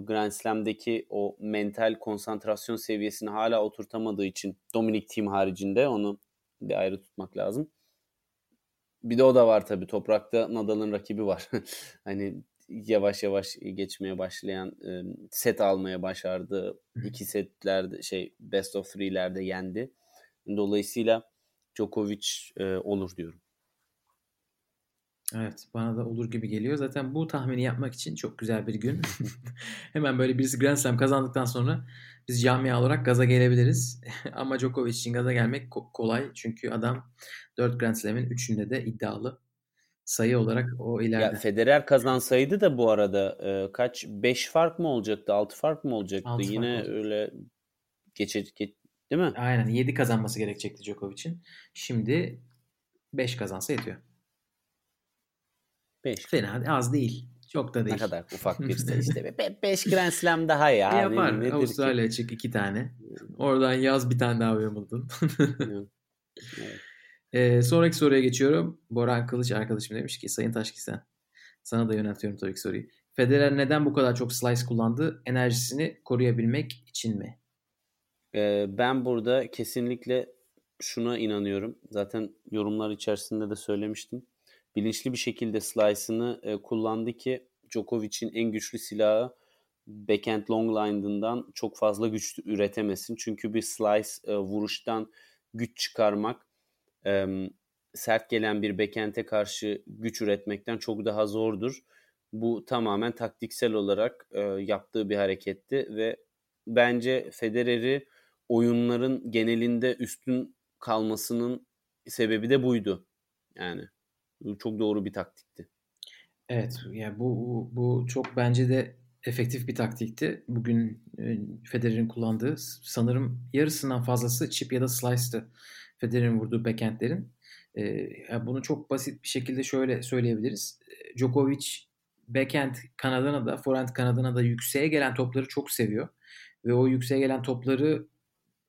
Grand Slam'deki o mental konsantrasyon seviyesini hala oturtamadığı için Dominic Thiem haricinde onu bir ayrı tutmak lazım. Bir de o da var tabii. Toprakta Nadal'ın rakibi var. hani yavaş yavaş geçmeye başlayan e, set almaya başardı. İki setlerde şey best of three'lerde yendi. Dolayısıyla Djokovic e, olur diyorum. Evet bana da olur gibi geliyor. Zaten bu tahmini yapmak için çok güzel bir gün. Hemen böyle birisi Grand Slam kazandıktan sonra biz camia olarak gaza gelebiliriz. Ama Djokovic için gaza gelmek kolay. Çünkü adam 4 Grand Slam'in 3'ünde de iddialı. Sayı olarak o ileride. Ya Federer kazansaydı da bu arada e, kaç 5 fark mı olacaktı? 6 fark mı olacaktı? Altı Yine öyle geçecek değil mi? Aynen 7 kazanması gerekecekti Djokovic'in. Şimdi 5 kazansa yetiyor. 5. Fena az değil. Çok da değil. Ne kadar ufak bir sayı işte. 5 Grand Slam daha ya. E yapar. Nedir Avustralya ki? açık iki tane. Oradan yaz bir tane daha Wimbledon. evet. Ee, sonraki soruya geçiyorum. Boran Kılıç arkadaşım demiş ki Sayın Taşkisen sana da yöneltiyorum tabii ki soruyu. Federer neden bu kadar çok slice kullandı? Enerjisini koruyabilmek için mi? Ee, ben burada kesinlikle şuna inanıyorum. Zaten yorumlar içerisinde de söylemiştim bilinçli bir şekilde slice'ını e, kullandı ki Djokovic'in en güçlü silahı backhand long line'ından çok fazla güç üretemesin. Çünkü bir slice e, vuruştan güç çıkarmak e, sert gelen bir backhand'e karşı güç üretmekten çok daha zordur. Bu tamamen taktiksel olarak e, yaptığı bir hareketti ve bence Federer'i oyunların genelinde üstün kalmasının sebebi de buydu. Yani çok doğru bir taktikti. Evet yani bu bu çok bence de efektif bir taktikti. Bugün Federer'in kullandığı sanırım yarısından fazlası chip ya da slice'tı. Federer'in vurduğu backhandlerin. Yani bunu çok basit bir şekilde şöyle söyleyebiliriz. Djokovic backhand kanadına da forehand kanadına da yükseğe gelen topları çok seviyor. Ve o yükseğe gelen topları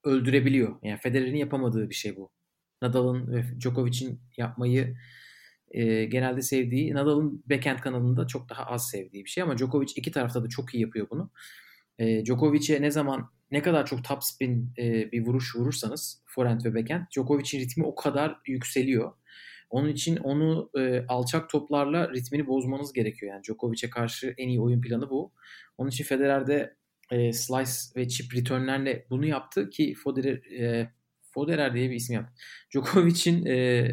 öldürebiliyor. Yani Federer'in yapamadığı bir şey bu. Nadal'ın ve Djokovic'in yapmayı e, genelde sevdiği, Nadal'ın backhand kanalında çok daha az sevdiği bir şey ama Djokovic iki tarafta da çok iyi yapıyor bunu. E, Djokovic'e ne zaman ne kadar çok top spin e, bir vuruş vurursanız forehand ve backhand Djokovic'in ritmi o kadar yükseliyor. Onun için onu e, alçak toplarla ritmini bozmanız gerekiyor. Yani Djokovic'e karşı en iyi oyun planı bu. Onun için Federer'de e, slice ve chip returnlerle bunu yaptı ki Federer, e, Federer diye bir isim yaptı. Djokovic'in e,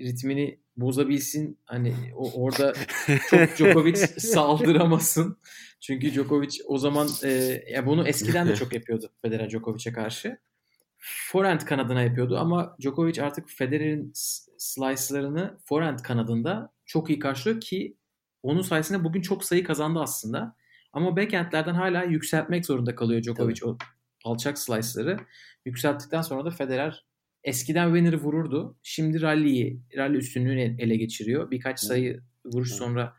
ritmini bozabilsin. Hani o, orada çok Djokovic saldıramasın. Çünkü Djokovic o zaman e, ya bunu eskiden de çok yapıyordu Federer Djokovic'e karşı. Forehand kanadına yapıyordu ama Djokovic artık Federer'in slice'larını forehand kanadında çok iyi karşılıyor ki onun sayesinde bugün çok sayı kazandı aslında. Ama backhandlerden hala yükseltmek zorunda kalıyor Djokovic Tabii. o alçak slice'ları. Yükselttikten sonra da Federer eskiden winner'ı vururdu. Şimdi rally'yi, rally üstünlüğünü ele geçiriyor. Birkaç sayı vuruş sonra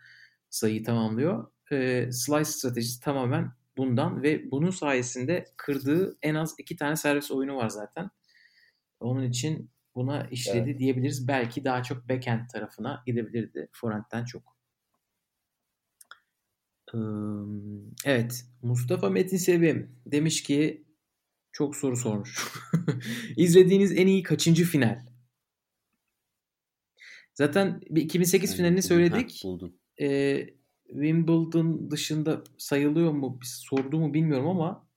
sayıyı tamamlıyor. Ee, slice stratejisi tamamen bundan ve bunun sayesinde kırdığı en az iki tane servis oyunu var zaten. Onun için buna işledi evet. diyebiliriz. Belki daha çok backhand tarafına gidebilirdi forehand'den çok. Evet. Mustafa Metin Sevim demiş ki çok soru sormuş. İzlediğiniz en iyi kaçıncı final? Zaten bir 2008 yani, finalini söyledik. Ha, buldum. Ee, Wimbledon dışında sayılıyor mu sordu mu bilmiyorum ama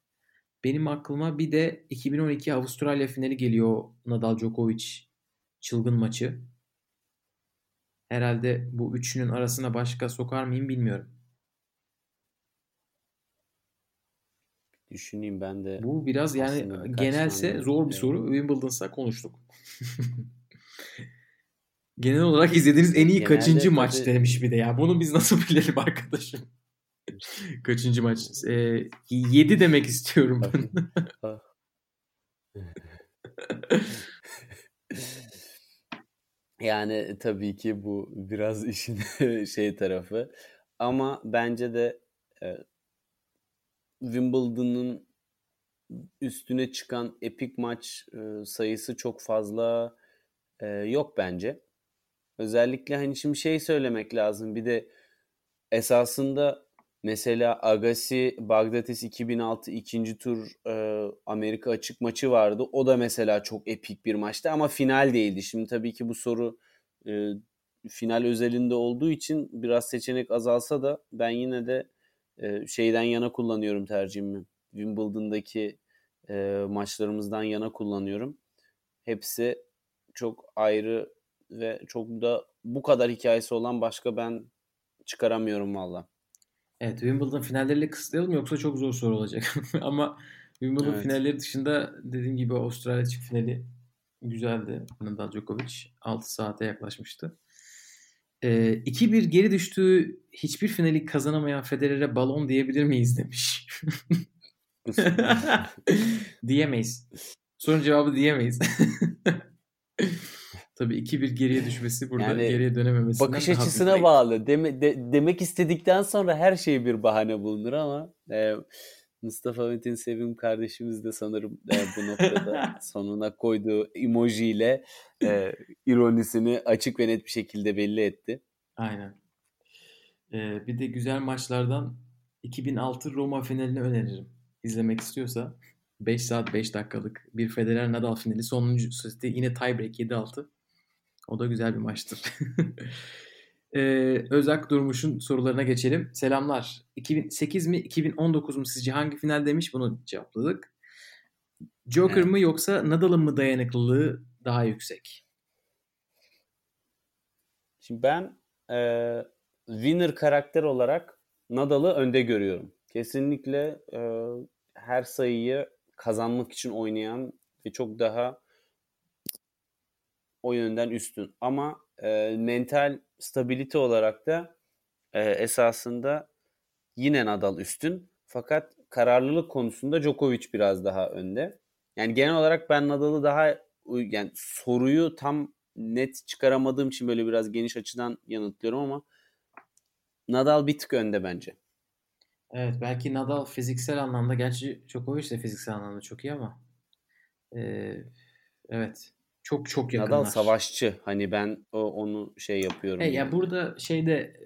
benim aklıma bir de 2012 Avustralya finali geliyor Nadal Djokovic çılgın maçı. Herhalde bu üçünün arasına başka sokar mıyım bilmiyorum. Düşüneyim ben de. Bu biraz yani genelse zor bir soru. Wimbledon'sa konuştuk. Genel olarak izlediğiniz en iyi Genelde kaçıncı tabii... maç demiş bir de ya. Bunu biz nasıl bilelim arkadaşım? kaçıncı maç? Ee, 7 demek istiyorum ben. yani tabii ki bu biraz işin şey tarafı. Ama bence de Wimbledon'un üstüne çıkan epik maç e, sayısı çok fazla e, yok bence. Özellikle hani şimdi şey söylemek lazım. Bir de esasında mesela Agassi Bagdatis 2006 ikinci tur e, Amerika açık maçı vardı. O da mesela çok epik bir maçtı ama final değildi. Şimdi tabii ki bu soru final özelinde olduğu için biraz seçenek azalsa da ben yine de e, şeyden yana kullanıyorum tercihimi. Wimbledon'daki e, maçlarımızdan yana kullanıyorum. Hepsi çok ayrı ve çok da bu kadar hikayesi olan başka ben çıkaramıyorum valla. Evet Wimbledon finalleriyle kısıtlayalım yoksa çok zor soru olacak. Ama Wimbledon evet. finalleri dışında dediğim gibi Avustralya çift finali güzeldi. Nadal Djokovic 6 saate yaklaşmıştı. Ee, 2-1 geri düştüğü hiçbir finali kazanamayan Federer'e balon diyebilir miyiz demiş. diyemeyiz. Sorun cevabı diyemeyiz. Tabii 2-1 geriye düşmesi burada yani, geriye dönememesinden Bakış açısına bağlı. Deme, de, demek istedikten sonra her şey bir bahane bulunur ama e, Mustafa Metin Sevim kardeşimiz de sanırım e, bu noktada sonuna koyduğu emojiyle e, ironisini açık ve net bir şekilde belli etti. Aynen. Ee, bir de güzel maçlardan 2006 Roma finalini öneririm. İzlemek istiyorsa 5 saat 5 dakikalık bir Federer Nadal finali sonuncu seti yine tiebreak 7-6. O da güzel bir maçtır. Ee, Özak Durmuş'un sorularına geçelim. Selamlar. 2008 mi 2019 mu sizce hangi final demiş bunu cevapladık. Joker evet. mı yoksa Nadal'ın mı dayanıklılığı daha yüksek? Şimdi ben e, winner karakter olarak Nadal'ı önde görüyorum. Kesinlikle e, her sayıyı kazanmak için oynayan ve çok daha o yönden üstün. Ama e, mental stabilite olarak da e, esasında yine Nadal üstün. Fakat kararlılık konusunda Djokovic biraz daha önde. Yani genel olarak ben Nadal'ı daha yani soruyu tam net çıkaramadığım için böyle biraz geniş açıdan yanıtlıyorum ama Nadal bir tık önde bence. Evet belki Nadal fiziksel anlamda gerçi Djokovic de fiziksel anlamda çok iyi ama e, evet çok çok yakınlar. Nadal savaşçı hani ben o, onu şey yapıyorum. E, yani. Ya burada şey de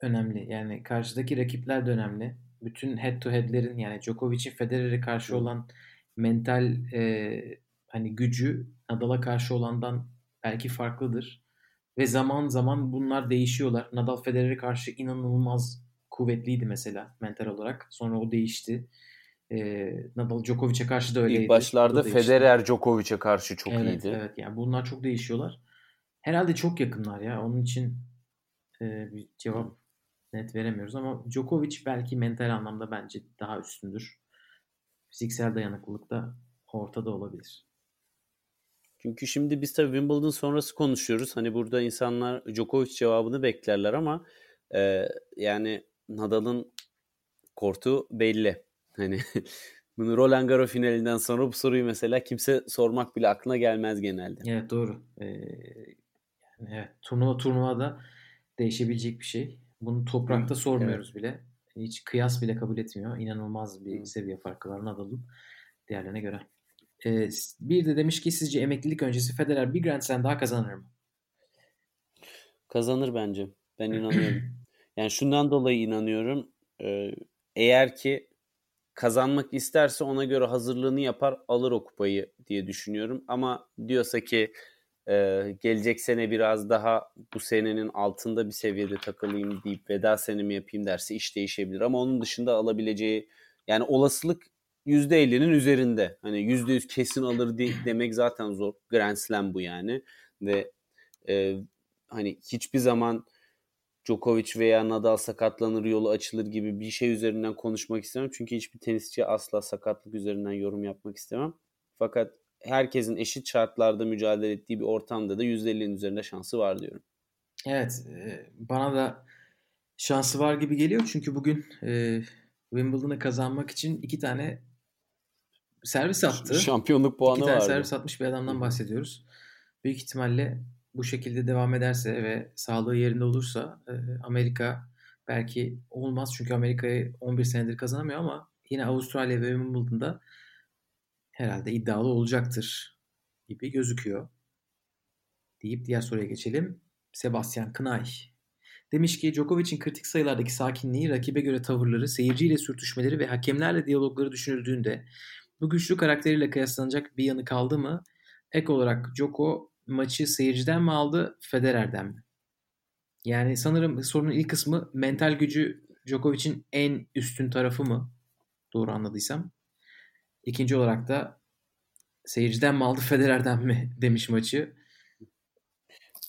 önemli yani karşıdaki rakipler de önemli. Bütün head to head'lerin yani Djokovic'in Federer'e karşı Hı. olan mental e, hani gücü Nadal'a karşı olandan belki farklıdır. Ve zaman zaman bunlar değişiyorlar. Nadal Federer'e karşı inanılmaz kuvvetliydi mesela mental olarak. Sonra o değişti. Ee, Nadal Djokovic'e karşı da öyleydi. İlk başlarda Federer Djokovic'e karşı çok evet, iyiydi. Evet yani bunlar çok değişiyorlar. Herhalde çok yakınlar ya. Onun için e, bir cevap net veremiyoruz ama Djokovic belki mental anlamda bence daha üstündür. Fiziksel dayanıklılık da ortada olabilir. Çünkü şimdi biz tabii Wimbledon sonrası konuşuyoruz. Hani burada insanlar Djokovic cevabını beklerler ama e, yani Nadal'ın kortu belli. Hani bunu Roland Garros finalinden sonra bu soruyu mesela kimse sormak bile aklına gelmez genelde. Evet doğru. Ee, yani evet, turnuva turnuvada değişebilecek bir şey. Bunu toprakta sormuyoruz evet. bile. Hiç kıyas bile kabul etmiyor. İnanılmaz bir seviye farkı var Nadal'ın diğerlerine göre. Ee, bir de demiş ki sizce emeklilik öncesi Federer bir Grand Slam daha kazanır mı? Kazanır bence. Ben inanıyorum. yani şundan dolayı inanıyorum. Ee, eğer ki kazanmak isterse ona göre hazırlığını yapar alır o kupayı diye düşünüyorum. Ama diyorsa ki e, gelecek sene biraz daha bu senenin altında bir seviyede takılayım deyip veda senemi yapayım derse iş değişebilir. Ama onun dışında alabileceği yani olasılık %50'nin üzerinde. Hani %100 kesin alır de, demek zaten zor. Grand Slam bu yani. Ve e, hani hiçbir zaman Djokovic veya Nadal sakatlanır yolu açılır gibi bir şey üzerinden konuşmak istemem. Çünkü hiçbir tenisçi asla sakatlık üzerinden yorum yapmak istemem. Fakat herkesin eşit şartlarda mücadele ettiği bir ortamda da %50'nin üzerinde şansı var diyorum. Evet. E, bana da şansı var gibi geliyor. Çünkü bugün e, Wimbledon'ı kazanmak için iki tane servis attı. Şampiyonluk puanı İki tane vardı. servis atmış bir adamdan bahsediyoruz. Büyük ihtimalle bu şekilde devam ederse ve sağlığı yerinde olursa e, Amerika belki olmaz çünkü Amerika'yı 11 senedir kazanamıyor ama yine Avustralya ve Wimbledon'da herhalde iddialı olacaktır gibi gözüküyor. Deyip diğer soruya geçelim. Sebastian Kınay. Demiş ki Djokovic'in kritik sayılardaki sakinliği, rakibe göre tavırları, seyirciyle sürtüşmeleri ve hakemlerle diyalogları düşünüldüğünde bu güçlü karakteriyle kıyaslanacak bir yanı kaldı mı? Ek olarak Djoko maçı seyirciden mi aldı, Federer'den mi? Yani sanırım sorunun ilk kısmı mental gücü Djokovic'in en üstün tarafı mı? Doğru anladıysam. İkinci olarak da seyirciden mi aldı, Federer'den mi demiş maçı.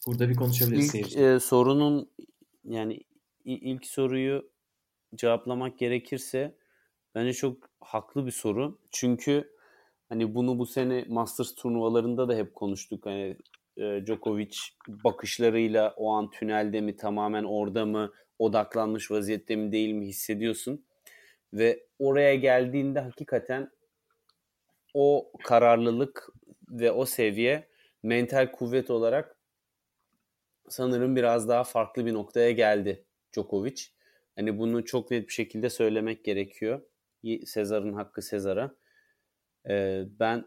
Burada bir konuşabiliriz ilk, e, sorunun yani ilk soruyu cevaplamak gerekirse bence çok haklı bir soru. Çünkü hani bunu bu sene Masters turnuvalarında da hep konuştuk. Hani e, Djokovic bakışlarıyla o an tünelde mi tamamen orada mı odaklanmış vaziyette mi değil mi hissediyorsun. Ve oraya geldiğinde hakikaten o kararlılık ve o seviye mental kuvvet olarak sanırım biraz daha farklı bir noktaya geldi Djokovic. Hani bunu çok net bir şekilde söylemek gerekiyor. Sezar'ın hakkı Sezar'a. Ee, ben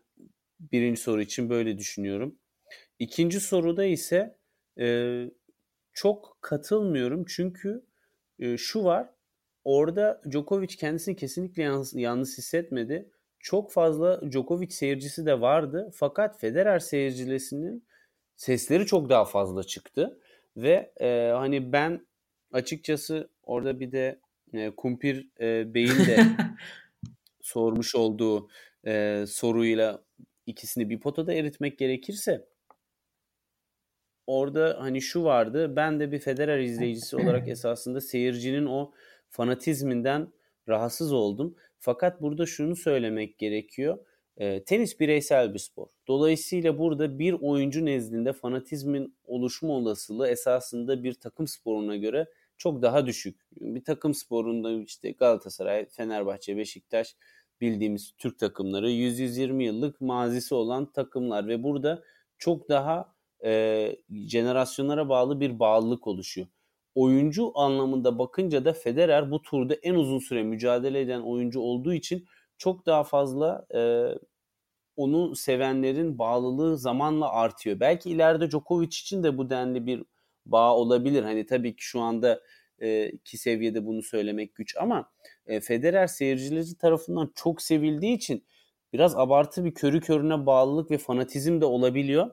birinci soru için böyle düşünüyorum. İkinci soruda ise e, çok katılmıyorum çünkü e, şu var orada Djokovic kendisini kesinlikle yalnız, yalnız hissetmedi. Çok fazla Djokovic seyircisi de vardı fakat Federer seyircilisinin sesleri çok daha fazla çıktı ve e, hani ben açıkçası orada bir de e, Kumpir e, Bey'in de sormuş olduğu e, soruyla ikisini bir potada eritmek gerekirse orada hani şu vardı ben de bir Federer izleyicisi olarak esasında seyircinin o fanatizminden rahatsız oldum. Fakat burada şunu söylemek gerekiyor. E, tenis bireysel bir spor. Dolayısıyla burada bir oyuncu nezdinde fanatizmin oluşma olasılığı esasında bir takım sporuna göre çok daha düşük. Bir takım sporunda işte Galatasaray, Fenerbahçe, Beşiktaş bildiğimiz Türk takımları 100-120 yıllık mazisi olan takımlar ve burada çok daha e, jenerasyonlara bağlı bir bağlılık oluşuyor. Oyuncu anlamında bakınca da Federer bu turda en uzun süre mücadele eden oyuncu olduğu için çok daha fazla e, onu sevenlerin bağlılığı zamanla artıyor. Belki ileride Djokovic için de bu denli bir bağ olabilir. Hani tabii ki şu anda e, ki seviyede bunu söylemek güç ama e, Federer seyircileri tarafından çok sevildiği için biraz abartı bir körü körüne bağlılık ve fanatizm de olabiliyor.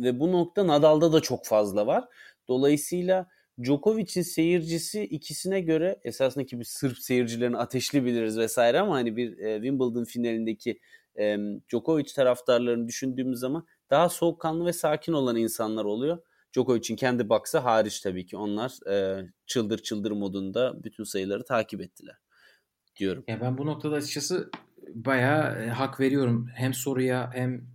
Ve bu nokta Nadal'da da çok fazla var. Dolayısıyla Djokovic'in seyircisi ikisine göre esasında ki bir Sırp seyircilerini ateşli biliriz vesaire ama hani bir e, Wimbledon finalindeki e, Djokovic taraftarlarını düşündüğümüz zaman daha soğukkanlı ve sakin olan insanlar oluyor. Djokovic'in kendi box'ı hariç tabii ki onlar e, çıldır çıldır modunda bütün sayıları takip ettiler diyorum. Ya ben bu noktada açıkçası bayağı e, hak veriyorum hem soruya hem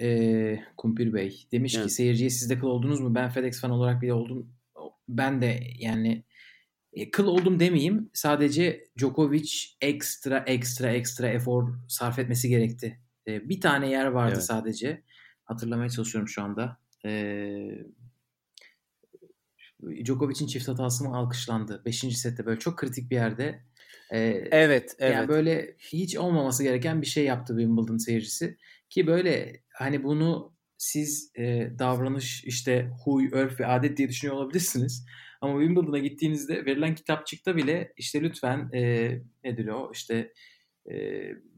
e, Kumpir Bey. Demiş evet. ki seyirciye siz de kıl oldunuz mu? Ben FedEx fan olarak bile oldum. Ben de yani e, kıl oldum demeyeyim. Sadece Djokovic ekstra ekstra ekstra efor sarf etmesi gerekti. E, bir tane yer vardı evet. sadece. Hatırlamaya çalışıyorum şu anda. E, Djokovic'in çift hatası mı alkışlandı? Beşinci sette böyle çok kritik bir yerde. E, evet, evet. Yani böyle hiç olmaması gereken bir şey yaptı Wimbledon seyircisi. Ki böyle hani bunu siz e, davranış işte huy, örf ve adet diye düşünüyor olabilirsiniz. Ama Wimbledon'a gittiğinizde verilen kitapçıkta bile işte lütfen e, nedir o işte e,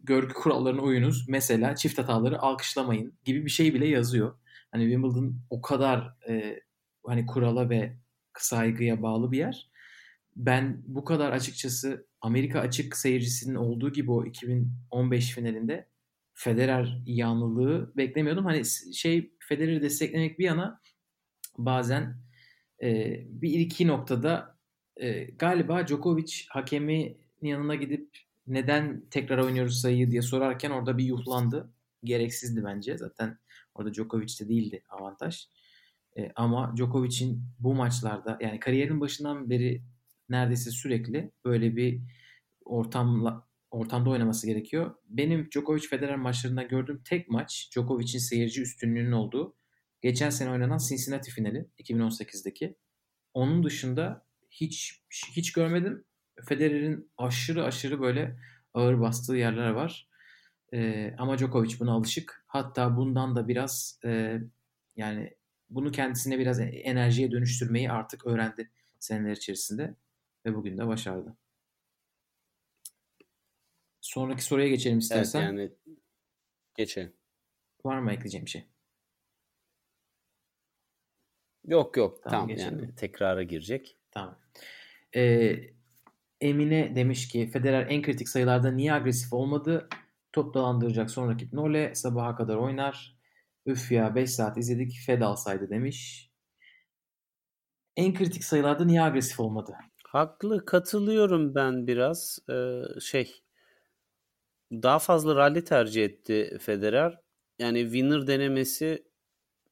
görgü kurallarına uyunuz. Mesela çift hataları alkışlamayın gibi bir şey bile yazıyor. Hani Wimbledon o kadar e, hani kurala ve saygıya bağlı bir yer. Ben bu kadar açıkçası Amerika açık seyircisinin olduğu gibi o 2015 finalinde Federer yanlılığı beklemiyordum. Hani şey Federer'i desteklemek bir yana bazen e, bir iki noktada e, galiba Djokovic hakemi yanına gidip neden tekrar oynuyoruz sayıyı diye sorarken orada bir yuhlandı. Gereksizdi bence. Zaten orada Djokovic'te değildi avantaj. E, ama Djokovic'in bu maçlarda yani kariyerin başından beri neredeyse sürekli böyle bir ortamla ortamda oynaması gerekiyor. Benim Djokovic Federer maçlarında gördüğüm tek maç Djokovic'in seyirci üstünlüğünün olduğu geçen sene oynanan Cincinnati finali 2018'deki. Onun dışında hiç hiç görmedim. Federer'in aşırı aşırı böyle ağır bastığı yerler var. Ee, ama Djokovic buna alışık. Hatta bundan da biraz e, yani bunu kendisine biraz enerjiye dönüştürmeyi artık öğrendi seneler içerisinde ve bugün de başardı. Sonraki soruya geçelim istersen. Evet yani geçelim. Var mı ekleyeceğim bir şey? Yok yok tamam, tamam yani tekrara girecek. Tamam. Ee, Emine demiş ki Federer en kritik sayılarda niye agresif olmadı? Top dolandıracak son rakip Nole sabaha kadar oynar. Üf ya 5 saat izledik Fed alsaydı demiş. En kritik sayılarda niye agresif olmadı? Haklı katılıyorum ben biraz. Ee, şey daha fazla rally tercih etti Federer. Yani winner denemesi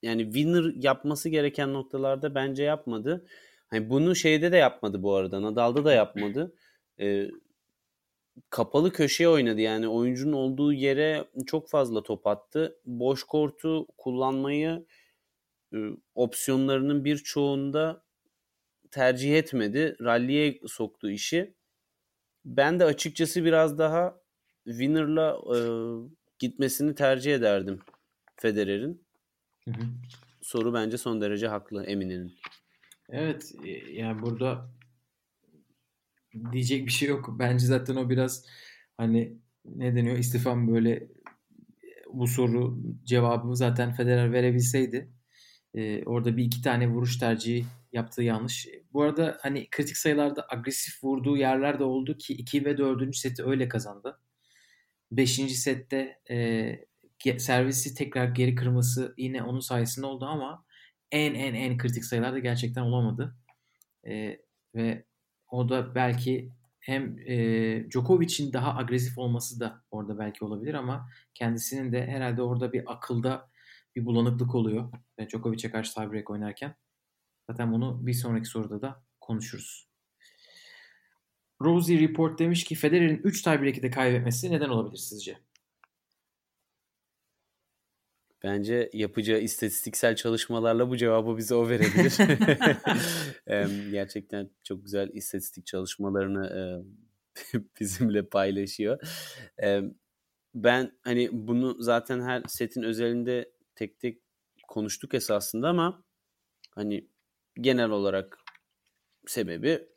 yani winner yapması gereken noktalarda bence yapmadı. Hani bunu şeyde de yapmadı bu arada. Nadal'da da yapmadı. Ee, kapalı köşeye oynadı. Yani oyuncunun olduğu yere çok fazla top attı. Boş kortu kullanmayı e, opsiyonlarının birçoğunda tercih etmedi. Rally'e soktu işi. Ben de açıkçası biraz daha winner'la e, gitmesini tercih ederdim Federer'in. Soru bence son derece haklı Emine'nin. Evet e, yani burada diyecek bir şey yok. Bence zaten o biraz hani ne deniyor istifam böyle bu soru cevabı zaten Federer verebilseydi e, orada bir iki tane vuruş tercihi yaptığı yanlış. Bu arada hani kritik sayılarda agresif vurduğu yerler de oldu ki 2 ve 4. seti öyle kazandı. 5. sette e, servisi tekrar geri kırması yine onun sayesinde oldu ama en en en kritik sayılarda gerçekten olamadı. E, ve o da belki hem e, Djokovic'in daha agresif olması da orada belki olabilir ama kendisinin de herhalde orada bir akılda bir bulanıklık oluyor. Djokovic'e karşı tiebreak oynarken. Zaten bunu bir sonraki soruda da konuşuruz. Rosie Report demiş ki Federer'in 3 tiebreak'i de kaybetmesi neden olabilir sizce? Bence yapacağı istatistiksel çalışmalarla bu cevabı bize o verebilir. Gerçekten çok güzel istatistik çalışmalarını bizimle paylaşıyor. Ben hani bunu zaten her setin özelinde tek tek konuştuk esasında ama hani genel olarak sebebi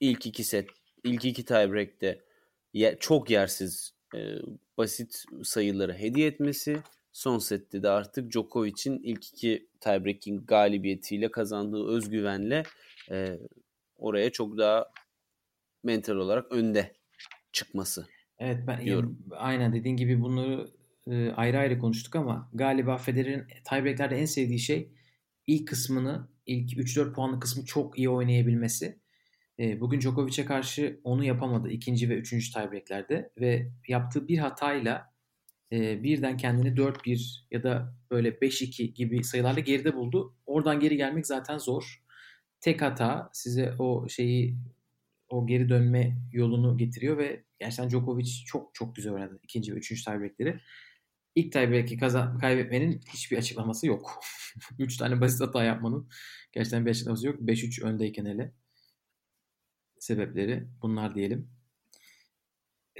ilk iki set, ilk iki tiebreak'te çok yersiz basit sayıları hediye etmesi Son sette de artık Djokovic'in ilk iki tiebreaking galibiyetiyle kazandığı özgüvenle e, oraya çok daha mental olarak önde çıkması. Evet ben diyorum. Ya, aynen dediğin gibi bunları e, ayrı ayrı konuştuk ama galiba Federer'in tiebreaklerde en sevdiği şey ilk kısmını, ilk 3-4 puanlı kısmı çok iyi oynayabilmesi. E, bugün Djokovic'e karşı onu yapamadı ikinci ve üçüncü tiebreaklerde ve yaptığı bir hatayla e, birden kendini 4-1 ya da böyle 5-2 gibi sayılarla geride buldu. Oradan geri gelmek zaten zor. Tek hata size o şeyi o geri dönme yolunu getiriyor ve gerçekten Djokovic çok çok güzel oynadı ikinci ve üçüncü tiebreakleri. İlk tiebreak'i kaybetmenin hiçbir açıklaması yok. Üç tane basit hata yapmanın gerçekten bir açıklaması yok. 5-3 öndeyken hele. Sebepleri bunlar diyelim.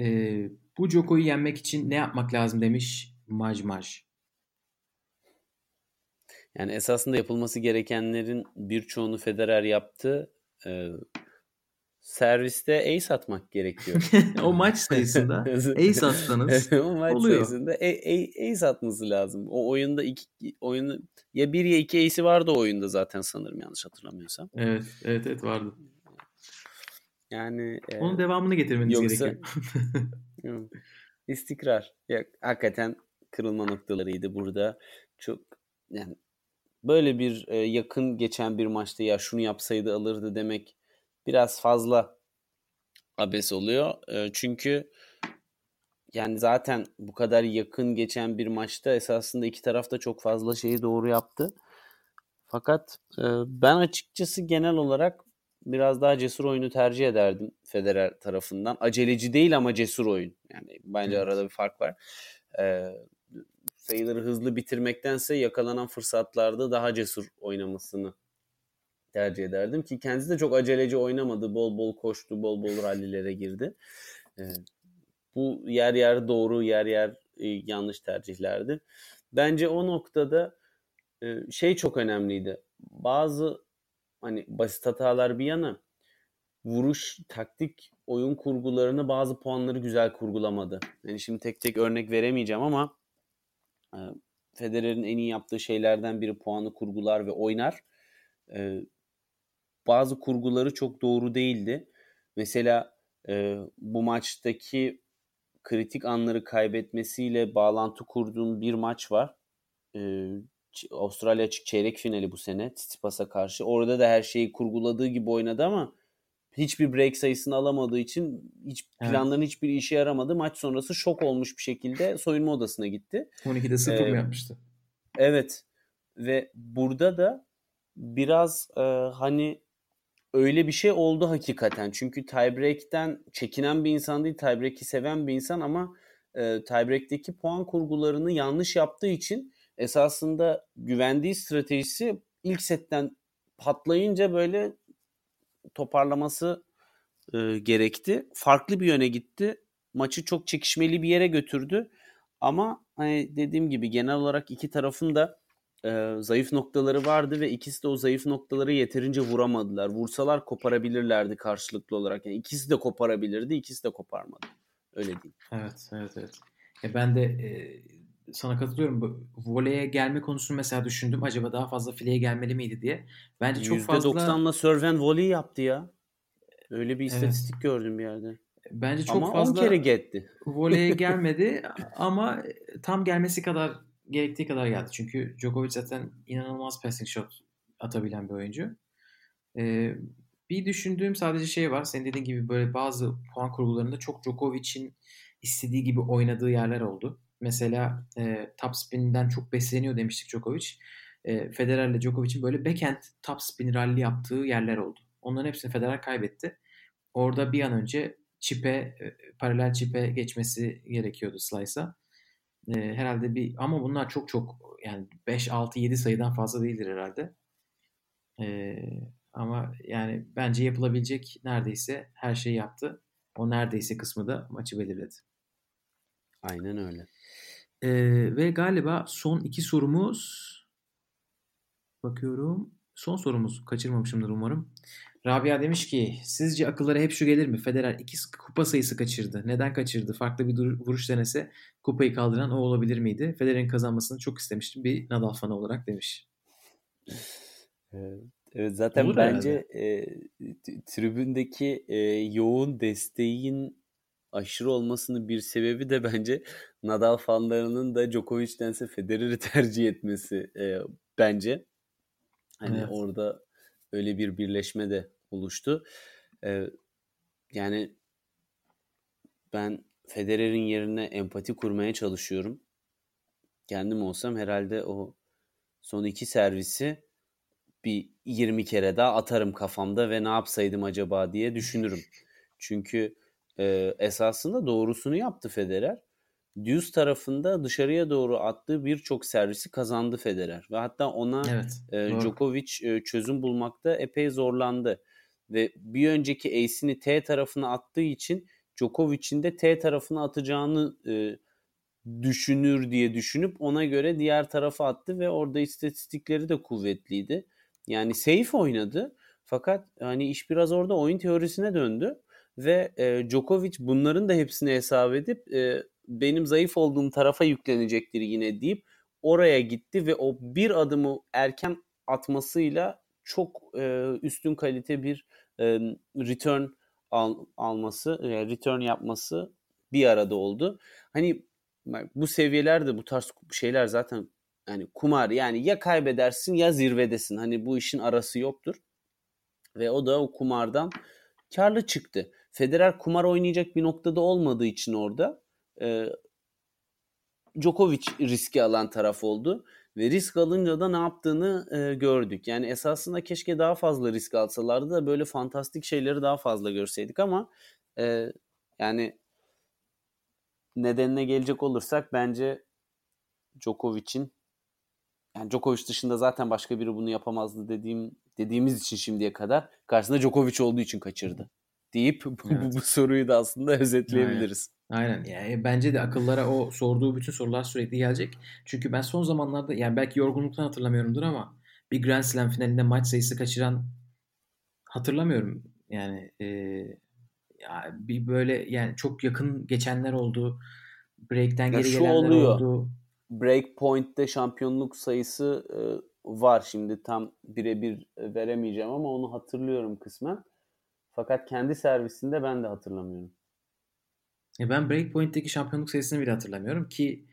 Ee, bu Joko'yu yenmek için ne yapmak lazım demiş Maj Maj. Yani esasında yapılması gerekenlerin birçoğunu Federer yaptı. Ee, serviste ace atmak gerekiyor. o maç sayısında ace atsanız o maç oluyor. sayısında ace atması lazım. O oyunda iki oyunu ya bir ya iki ace'i vardı o oyunda zaten sanırım yanlış hatırlamıyorsam. Evet, evet, evet vardı. Yani onun e, devamını getirmeniz yoksa, gerekiyor. İstikrar. Ya, hakikaten kırılma noktalarıydı burada. Çok yani böyle bir e, yakın geçen bir maçta ya şunu yapsaydı alırdı demek biraz fazla abes oluyor. E, çünkü yani zaten bu kadar yakın geçen bir maçta esasında iki taraf da çok fazla şeyi doğru yaptı. Fakat e, ben açıkçası genel olarak biraz daha cesur oyunu tercih ederdim Federer tarafından. Aceleci değil ama cesur oyun. Yani bence evet. arada bir fark var. Ee, sayıları hızlı bitirmektense yakalanan fırsatlarda daha cesur oynamasını tercih ederdim ki kendisi de çok aceleci oynamadı. Bol bol koştu, bol bol rallilere girdi. Ee, bu yer yer doğru, yer yer e, yanlış tercihlerdi. Bence o noktada e, şey çok önemliydi. Bazı hani basit hatalar bir yana vuruş, taktik, oyun kurgularını bazı puanları güzel kurgulamadı. Yani şimdi tek tek örnek veremeyeceğim ama e, Federer'in en iyi yaptığı şeylerden biri puanı kurgular ve oynar. E, bazı kurguları çok doğru değildi. Mesela e, bu maçtaki kritik anları kaybetmesiyle bağlantı kurduğum bir maç var. E, Avustralya açık çeyrek finali bu sene Tsitsipas'a karşı. Orada da her şeyi kurguladığı gibi oynadı ama hiçbir break sayısını alamadığı için hiç planların evet. hiçbir işe yaramadı. Maç sonrası şok olmuş bir şekilde soyunma odasına gitti. 12'de 0 ee, mı yapmıştı? Evet. Ve burada da biraz e, hani öyle bir şey oldu hakikaten. Çünkü tiebreak'ten çekinen bir insan değil, tiebreak'i seven bir insan ama e, tiebreak'teki puan kurgularını yanlış yaptığı için esasında güvendiği stratejisi ilk setten patlayınca böyle toparlaması e, gerekti. Farklı bir yöne gitti. Maçı çok çekişmeli bir yere götürdü. Ama hani dediğim gibi genel olarak iki tarafın da e, zayıf noktaları vardı ve ikisi de o zayıf noktaları yeterince vuramadılar. Vursalar koparabilirlerdi karşılıklı olarak. Yani ikisi de koparabilirdi, ikisi de koparmadı. Öyle değil. Evet, evet, evet. Ya ben de e, sana katılıyorum. Bu voleye gelme konusunu mesela düşündüm. Acaba daha fazla fileye gelmeli miydi diye. Bence çok fazla... %90'la serve volley yaptı ya. Öyle bir istatistik evet. gördüm bir yerde. Bence çok ama fazla kere gitti. voleye gelmedi ama tam gelmesi kadar gerektiği kadar geldi. Çünkü Djokovic zaten inanılmaz passing shot atabilen bir oyuncu. Ee, Bir düşündüğüm sadece şey var. Senin dediğin gibi böyle bazı puan kurgularında çok Djokovic'in istediği gibi oynadığı yerler oldu. Mesela e, top spin'den çok besleniyor demiştik Djokovic. E, Federer ile Djokovic'in böyle backhand top spin rally yaptığı yerler oldu. Onların hepsini Federer kaybetti. Orada bir an önce çipe, e, paralel çipe geçmesi gerekiyordu slice'a. E, herhalde bir ama bunlar çok çok yani 5, 6, 7 sayıdan fazla değildir herhalde. E, ama yani bence yapılabilecek neredeyse her şeyi yaptı. O neredeyse kısmı da maçı belirledi. Aynen öyle. Ee, ve galiba son iki sorumuz bakıyorum. Son sorumuz kaçırmamışımdır umarım. Rabia demiş ki sizce akıllara hep şu gelir mi? Federer iki kupa sayısı kaçırdı. Neden kaçırdı? Farklı bir vuruş denese kupayı kaldıran o olabilir miydi? Federer'in kazanmasını çok istemiştim bir Nadal fanı olarak demiş. Evet zaten Olur bence e, tribündeki e, yoğun desteğin aşırı olmasının bir sebebi de bence Nadal fanlarının da Djokovic'tense Federer'i tercih etmesi e, bence. Hani evet. orada öyle bir birleşme de oluştu. E, yani ben Federer'in yerine empati kurmaya çalışıyorum. Kendim olsam herhalde o son iki servisi bir 20 kere daha atarım kafamda ve ne yapsaydım acaba diye düşünürüm. Çünkü e, esasında doğrusunu yaptı Federer. Düz tarafında dışarıya doğru attığı birçok servisi kazandı Federer. Ve hatta ona evet, e, Djokovic e, çözüm bulmakta epey zorlandı. Ve bir önceki ace'ini T tarafına attığı için Djokovic'in de T tarafına atacağını e, düşünür diye düşünüp ona göre diğer tarafa attı ve orada istatistikleri de kuvvetliydi. Yani safe oynadı. Fakat hani iş biraz orada oyun teorisine döndü ve e, Djokovic bunların da hepsini hesap edip e, benim zayıf olduğum tarafa yüklenecektir yine deyip oraya gitti ve o bir adımı erken atmasıyla çok e, üstün kalite bir e, return al, alması, e, return yapması bir arada oldu. Hani bu seviyelerde bu tarz şeyler zaten yani kumar yani ya kaybedersin ya zirvedesin. Hani bu işin arası yoktur. Ve o da o kumardan karlı çıktı. Federer kumar oynayacak bir noktada olmadığı için orada e, Djokovic riski alan taraf oldu. Ve risk alınca da ne yaptığını e, gördük. Yani esasında keşke daha fazla risk alsalardı da böyle fantastik şeyleri daha fazla görseydik ama e, yani nedenine gelecek olursak bence Djokovic'in yani Djokovic dışında zaten başka biri bunu yapamazdı dediğim dediğimiz için şimdiye kadar karşısında Djokovic olduğu için kaçırdı deyip bu, evet. bu, bu soruyu da aslında özetleyebiliriz. Aynen. Aynen. Yani bence de akıllara o sorduğu bütün sorular sürekli gelecek. Çünkü ben son zamanlarda yani belki yorgunluktan hatırlamıyorumdur ama bir Grand Slam finalinde maç sayısı kaçıran hatırlamıyorum. Yani e, ya bir böyle yani çok yakın geçenler oldu. Break'ten geri gelenler oluyor. oldu. Breakpoint'te şampiyonluk sayısı e, var. Şimdi tam birebir veremeyeceğim ama onu hatırlıyorum kısmen. Fakat kendi servisinde ben de hatırlamıyorum. E ben Breakpoint'teki şampiyonluk sayısını bile hatırlamıyorum ki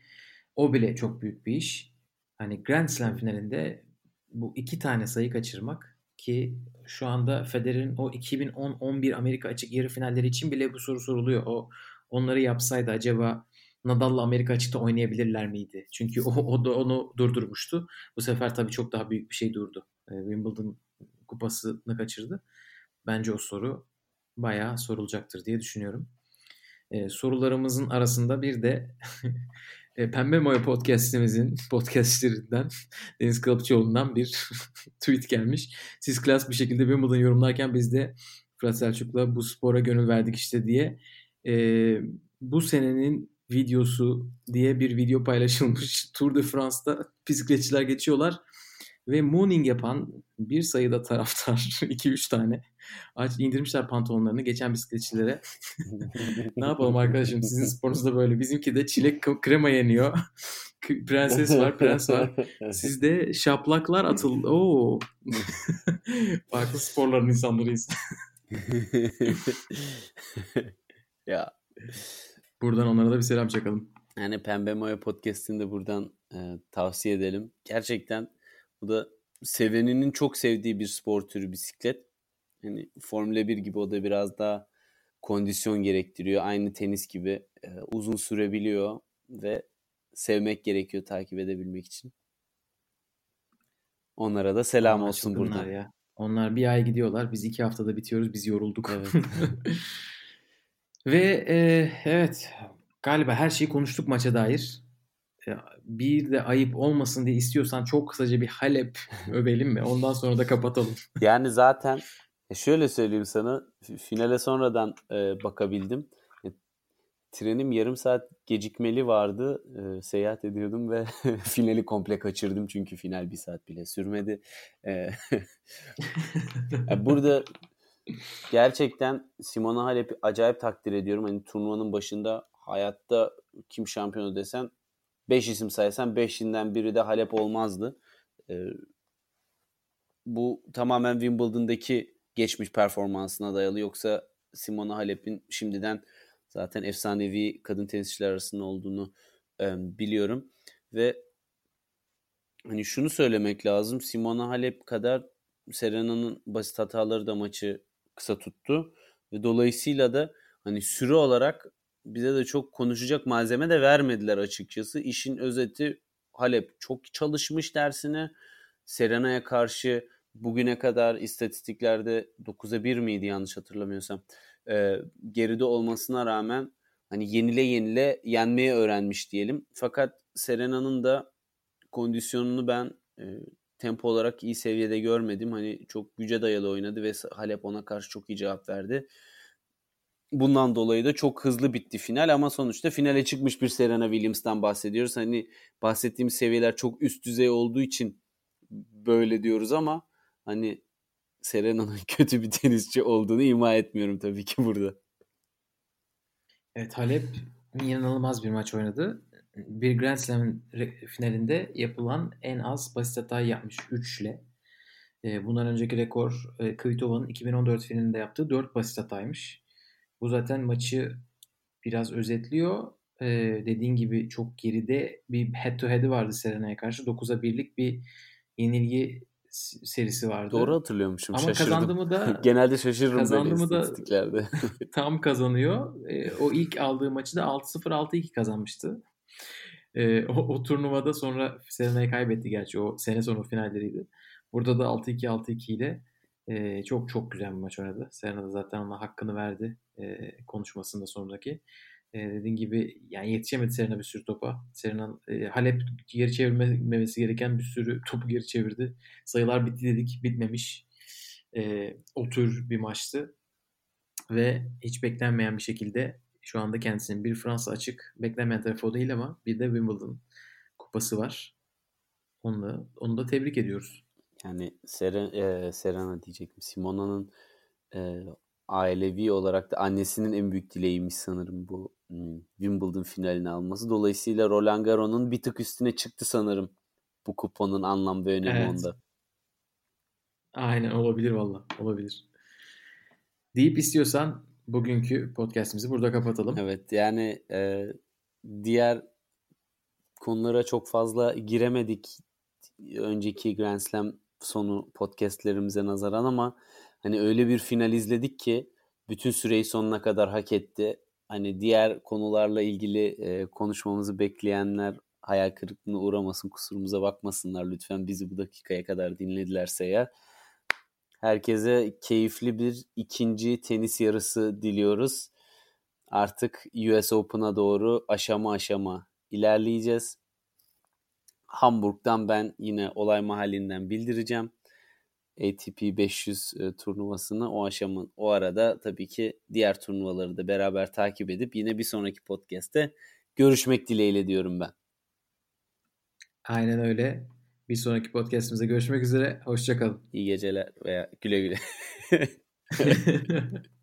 o bile çok büyük bir iş. Hani Grand Slam finalinde bu iki tane sayı kaçırmak ki şu anda Federer'in o 2010-11 Amerika açık yarı finalleri için bile bu soru soruluyor. O onları yapsaydı acaba Nadal'la Amerika açıkta oynayabilirler miydi? Çünkü o, o da onu durdurmuştu. Bu sefer tabii çok daha büyük bir şey durdu. E, Wimbledon kupasını kaçırdı. Bence o soru bayağı sorulacaktır diye düşünüyorum. E, sorularımızın arasında bir de e, Pembe Moya podcastimizin podcastlerinden Deniz Kalıpçıoğlu'ndan bir tweet gelmiş. Siz klas bir şekilde Wimbledon yorumlarken biz de Fırat Selçuk'la bu spora gönül verdik işte diye. E, bu senenin videosu diye bir video paylaşılmış. Tour de France'da bisikletçiler geçiyorlar ve mooning yapan bir sayıda taraftar 2-3 tane aç indirmişler pantolonlarını geçen bisikletçilere. ne yapalım arkadaşım sizin sporunuzda böyle. Bizimki de çilek krema yeniyor. Prenses var, prens var. Sizde şaplaklar atıldı. Oo. Farklı sporların insanlarıyız. ya Buradan onlara da bir selam çakalım. Yani Pembe Moya Podcast'ini de buradan e, tavsiye edelim. Gerçekten bu da seveninin çok sevdiği bir spor türü bisiklet. Hani Formula 1 gibi o da biraz daha kondisyon gerektiriyor. Aynı tenis gibi e, uzun sürebiliyor ve sevmek gerekiyor takip edebilmek için. Onlara da selam Onlar olsun burada. Ya. Onlar bir ay gidiyorlar. Biz iki haftada bitiyoruz. Biz yorulduk. Evet. Ve e, evet galiba her şeyi konuştuk maça dair. Bir de ayıp olmasın diye istiyorsan çok kısaca bir Halep övelim mi? Ondan sonra da kapatalım. Yani zaten e, şöyle söyleyeyim sana fi- finale sonradan e, bakabildim. E, trenim yarım saat gecikmeli vardı. E, seyahat ediyordum ve finali komple kaçırdım çünkü final bir saat bile sürmedi. E, burada gerçekten Simona Halep'i acayip takdir ediyorum. Hani turnuvanın başında hayatta kim şampiyonu desen 5 isim saysan 5'inden biri de Halep olmazdı. E, bu tamamen Wimbledon'daki geçmiş performansına dayalı. Yoksa Simona Halep'in şimdiden zaten efsanevi kadın tenisçiler arasında olduğunu e, biliyorum. Ve hani şunu söylemek lazım. Simona Halep kadar Serena'nın basit hataları da maçı kısa tuttu. Ve dolayısıyla da hani süre olarak bize de çok konuşacak malzeme de vermediler açıkçası. İşin özeti Halep çok çalışmış dersine. Serena'ya karşı bugüne kadar istatistiklerde 9'a 1 miydi yanlış hatırlamıyorsam. Ee, geride olmasına rağmen hani yenile yenile yenmeyi öğrenmiş diyelim. Fakat Serena'nın da kondisyonunu ben e, tempo olarak iyi seviyede görmedim. Hani çok güce dayalı oynadı ve Halep ona karşı çok iyi cevap verdi. Bundan dolayı da çok hızlı bitti final ama sonuçta finale çıkmış bir Serena Williams'tan bahsediyoruz. Hani bahsettiğim seviyeler çok üst düzey olduğu için böyle diyoruz ama hani Serena'nın kötü bir tenisçi olduğunu ima etmiyorum tabii ki burada. Evet Halep inanılmaz bir maç oynadı. Bir Grand Slam finalinde yapılan en az basit hatayı yapmış 3 ile. E, Bundan önceki rekor e, Kvitova'nın 2014 finalinde yaptığı 4 basit hataymış. Bu zaten maçı biraz özetliyor. E, dediğin gibi çok geride bir head to head'i vardı Serena'ya karşı. 9'a 1'lik bir yenilgi serisi vardı. Doğru hatırlıyormuşum. Ama şaşırdım. kazandı mı da Genelde şaşırırım kazandı böyle mı da- tam kazanıyor. E, o ilk aldığı maçı da 6-0 6-2 kazanmıştı. E, o, o turnuvada sonra Serena'yı kaybetti gerçi o sene sonu finalleriydi. Burada da 6-2 6-2 ile e, çok çok güzel bir maç oynadı. Serena da zaten ona hakkını verdi e, konuşmasında sonraki. E, dediğin gibi yani yetişemedi Serena bir sürü topa. Serena e, Halep geri çevirmemesi gereken bir sürü topu geri çevirdi. Sayılar bitti dedik. Bitmemiş. E, o tür bir maçtı. Ve hiç beklenmeyen bir şekilde şu anda kendisinin bir Fransa açık beklenmeyen tarafı o değil ama bir de Wimbledon kupası var. Onu onu da tebrik ediyoruz. Yani Seren, e, Serena diyecektim. Simona'nın e, ailevi olarak da annesinin en büyük dileğiymiş sanırım bu hmm, Wimbledon finalini alması. Dolayısıyla Roland Garros'un bir tık üstüne çıktı sanırım bu kuponun anlam ve önemi Evet. onda. Aynen olabilir valla olabilir. Deyip istiyorsan bugünkü podcastimizi burada kapatalım. Evet yani e, diğer konulara çok fazla giremedik önceki Grand Slam sonu podcastlerimize nazaran ama hani öyle bir final izledik ki bütün süreyi sonuna kadar hak etti. Hani diğer konularla ilgili e, konuşmamızı bekleyenler hayal kırıklığına uğramasın, kusurumuza bakmasınlar lütfen bizi bu dakikaya kadar dinledilerse ya. Herkese keyifli bir ikinci tenis yarısı diliyoruz. Artık US Open'a doğru aşama aşama ilerleyeceğiz. Hamburg'dan ben yine olay mahallinden bildireceğim. ATP 500 e, turnuvasını o aşamın o arada tabii ki diğer turnuvaları da beraber takip edip yine bir sonraki podcast'te görüşmek dileğiyle diyorum ben. Aynen öyle. Bir sonraki podcastimizde görüşmek üzere. Hoşçakalın. İyi geceler veya güle güle.